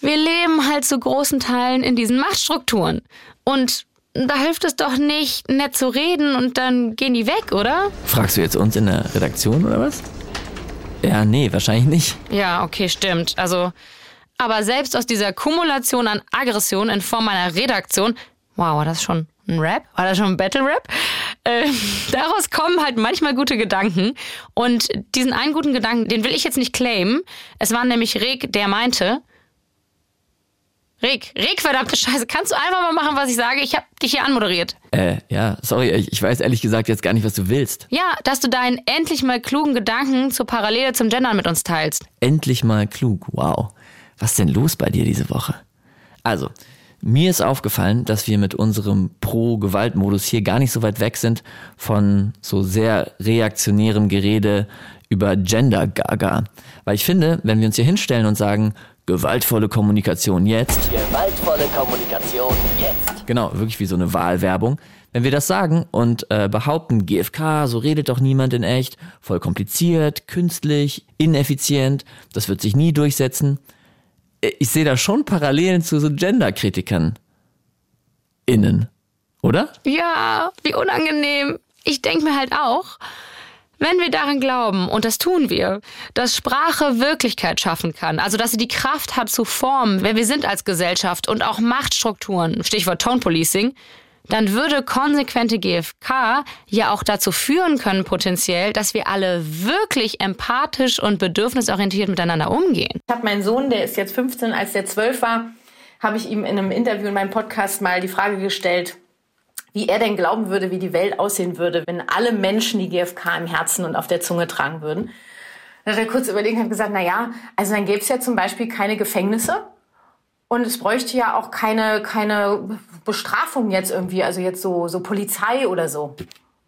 wir leben halt zu großen Teilen in diesen Machtstrukturen. Und da hilft es doch nicht, nett zu reden und dann gehen die weg, oder? Fragst du jetzt uns in der Redaktion oder was? Ja, nee, wahrscheinlich nicht. Ja, okay, stimmt. Also, aber selbst aus dieser Kumulation an Aggression in Form einer Redaktion, wow, war das schon ein Rap? War das schon ein Battle Rap? Äh, daraus kommen halt manchmal gute Gedanken. Und diesen einen guten Gedanken, den will ich jetzt nicht claimen. Es war nämlich Reg, der meinte, Rick, Rick, verdammte Scheiße, kannst du einfach mal machen, was ich sage? Ich habe dich hier anmoderiert. Äh, ja, sorry, ich weiß ehrlich gesagt jetzt gar nicht, was du willst. Ja, dass du deinen endlich mal klugen Gedanken zur Parallele zum Gendern mit uns teilst. Endlich mal klug, wow. Was ist denn los bei dir diese Woche? Also, mir ist aufgefallen, dass wir mit unserem Pro-Gewalt-Modus hier gar nicht so weit weg sind von so sehr reaktionärem Gerede über Gender-Gaga. Weil ich finde, wenn wir uns hier hinstellen und sagen, Gewaltvolle Kommunikation jetzt. Gewaltvolle Kommunikation jetzt. Genau, wirklich wie so eine Wahlwerbung. Wenn wir das sagen und äh, behaupten, GFK, so redet doch niemand in echt, voll kompliziert, künstlich, ineffizient, das wird sich nie durchsetzen. Äh, ich sehe da schon Parallelen zu so Gender-Kritikern. Innen. Oder? Ja, wie unangenehm. Ich denke mir halt auch, wenn wir daran glauben, und das tun wir, dass Sprache Wirklichkeit schaffen kann, also dass sie die Kraft hat zu formen, wer wir sind als Gesellschaft und auch Machtstrukturen, Stichwort Tone Policing, dann würde konsequente GFK ja auch dazu führen können, potenziell, dass wir alle wirklich empathisch und bedürfnisorientiert miteinander umgehen. Ich habe meinen Sohn, der ist jetzt 15, als der 12 war, habe ich ihm in einem Interview in meinem Podcast mal die Frage gestellt, wie er denn glauben würde, wie die Welt aussehen würde, wenn alle Menschen die GfK im Herzen und auf der Zunge tragen würden. Dann hat er kurz überlegt und hat gesagt, na ja, also dann gäbe es ja zum Beispiel keine Gefängnisse und es bräuchte ja auch keine, keine Bestrafung jetzt irgendwie, also jetzt so, so Polizei oder so.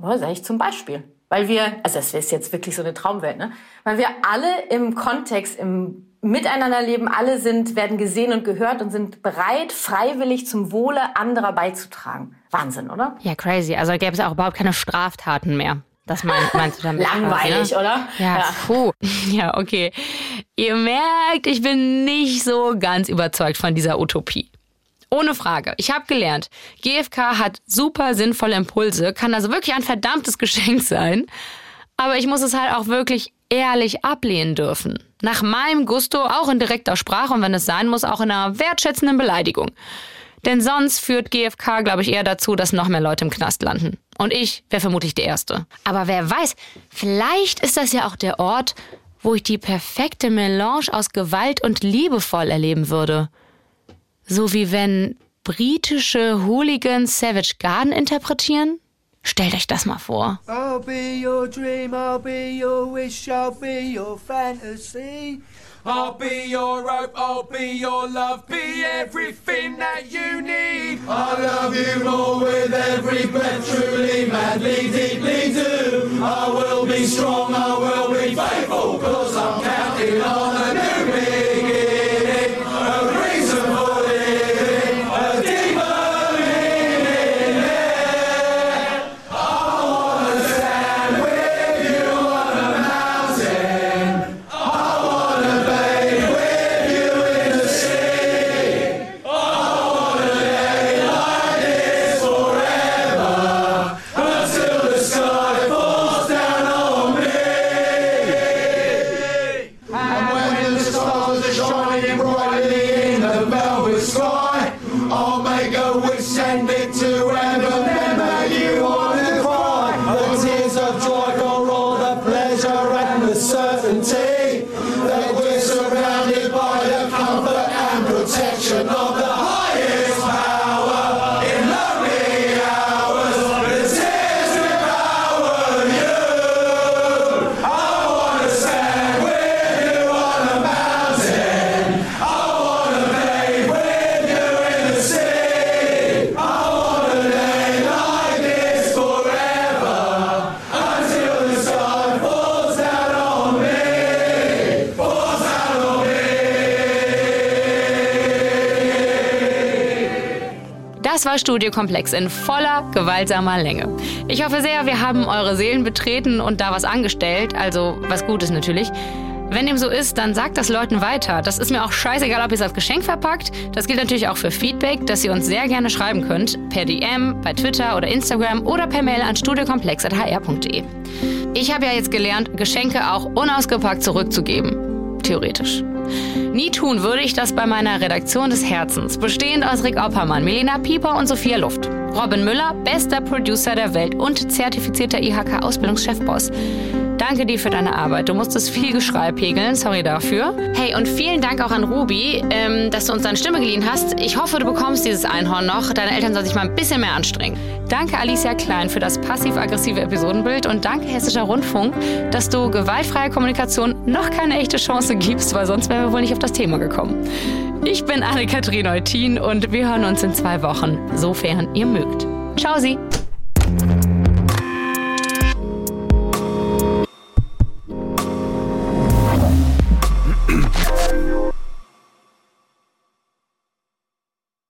Ja, sag ich zum Beispiel. Weil wir, also das ist jetzt wirklich so eine Traumwelt, ne? Weil wir alle im Kontext, im Miteinanderleben, alle sind, werden gesehen und gehört und sind bereit, freiwillig zum Wohle anderer beizutragen. Wahnsinn, oder? Ja, crazy. Also gäbe es auch überhaupt keine Straftaten mehr. Das mein, meinst du damit? Langweilig, quasi, ne? oder? Ja, Ja. puh. Ja, okay. Ihr merkt, ich bin nicht so ganz überzeugt von dieser Utopie. Ohne Frage. Ich habe gelernt, GFK hat super sinnvolle Impulse, kann also wirklich ein verdammtes Geschenk sein. Aber ich muss es halt auch wirklich ehrlich ablehnen dürfen. Nach meinem Gusto auch in direkter Sprache und wenn es sein muss, auch in einer wertschätzenden Beleidigung. Denn sonst führt GFK, glaube ich, eher dazu, dass noch mehr Leute im Knast landen. Und ich wäre vermutlich die Erste. Aber wer weiß, vielleicht ist das ja auch der Ort, wo ich die perfekte Melange aus Gewalt und liebevoll erleben würde. So wie wenn britische Hooligans Savage Garden interpretieren? Stellt euch das mal vor. I'll be your dream, I'll be your wish, I'll be your fantasy. I'll be your hope, I'll be your love, be everything that you need. I love you more with every breath, truly, madly, deeply do. I will be strong, I will be faithful, cause I'm counting on a new beginning. Protection of Das war Studiokomplex in voller gewaltsamer Länge. Ich hoffe sehr, wir haben eure Seelen betreten und da was angestellt, also was Gutes natürlich. Wenn dem so ist, dann sagt das Leuten weiter. Das ist mir auch scheißegal, ob ihr es als Geschenk verpackt. Das gilt natürlich auch für Feedback, das ihr uns sehr gerne schreiben könnt. Per DM, bei Twitter oder Instagram oder per Mail an studiokomplex.hr.de. Ich habe ja jetzt gelernt, Geschenke auch unausgepackt zurückzugeben. Theoretisch. Nie tun würde ich das bei meiner Redaktion des Herzens, bestehend aus Rick Oppermann, Melina Pieper und Sophia Luft. Robin Müller, bester Producer der Welt und zertifizierter IHK-Ausbildungschefboss. Danke dir für deine Arbeit. Du musstest viel Geschrei pegeln, sorry dafür. Hey, und vielen Dank auch an Ruby, ähm, dass du uns deine Stimme geliehen hast. Ich hoffe, du bekommst dieses Einhorn noch. Deine Eltern sollen sich mal ein bisschen mehr anstrengen. Danke Alicia Klein für das passiv-aggressive Episodenbild und danke Hessischer Rundfunk, dass du gewaltfreie Kommunikation noch keine echte Chance gibst, weil sonst wären wir wohl nicht auf das Thema gekommen. Ich bin Anne-Kathrin Eutin und wir hören uns in zwei Wochen, sofern ihr mögt. Ciao Sie!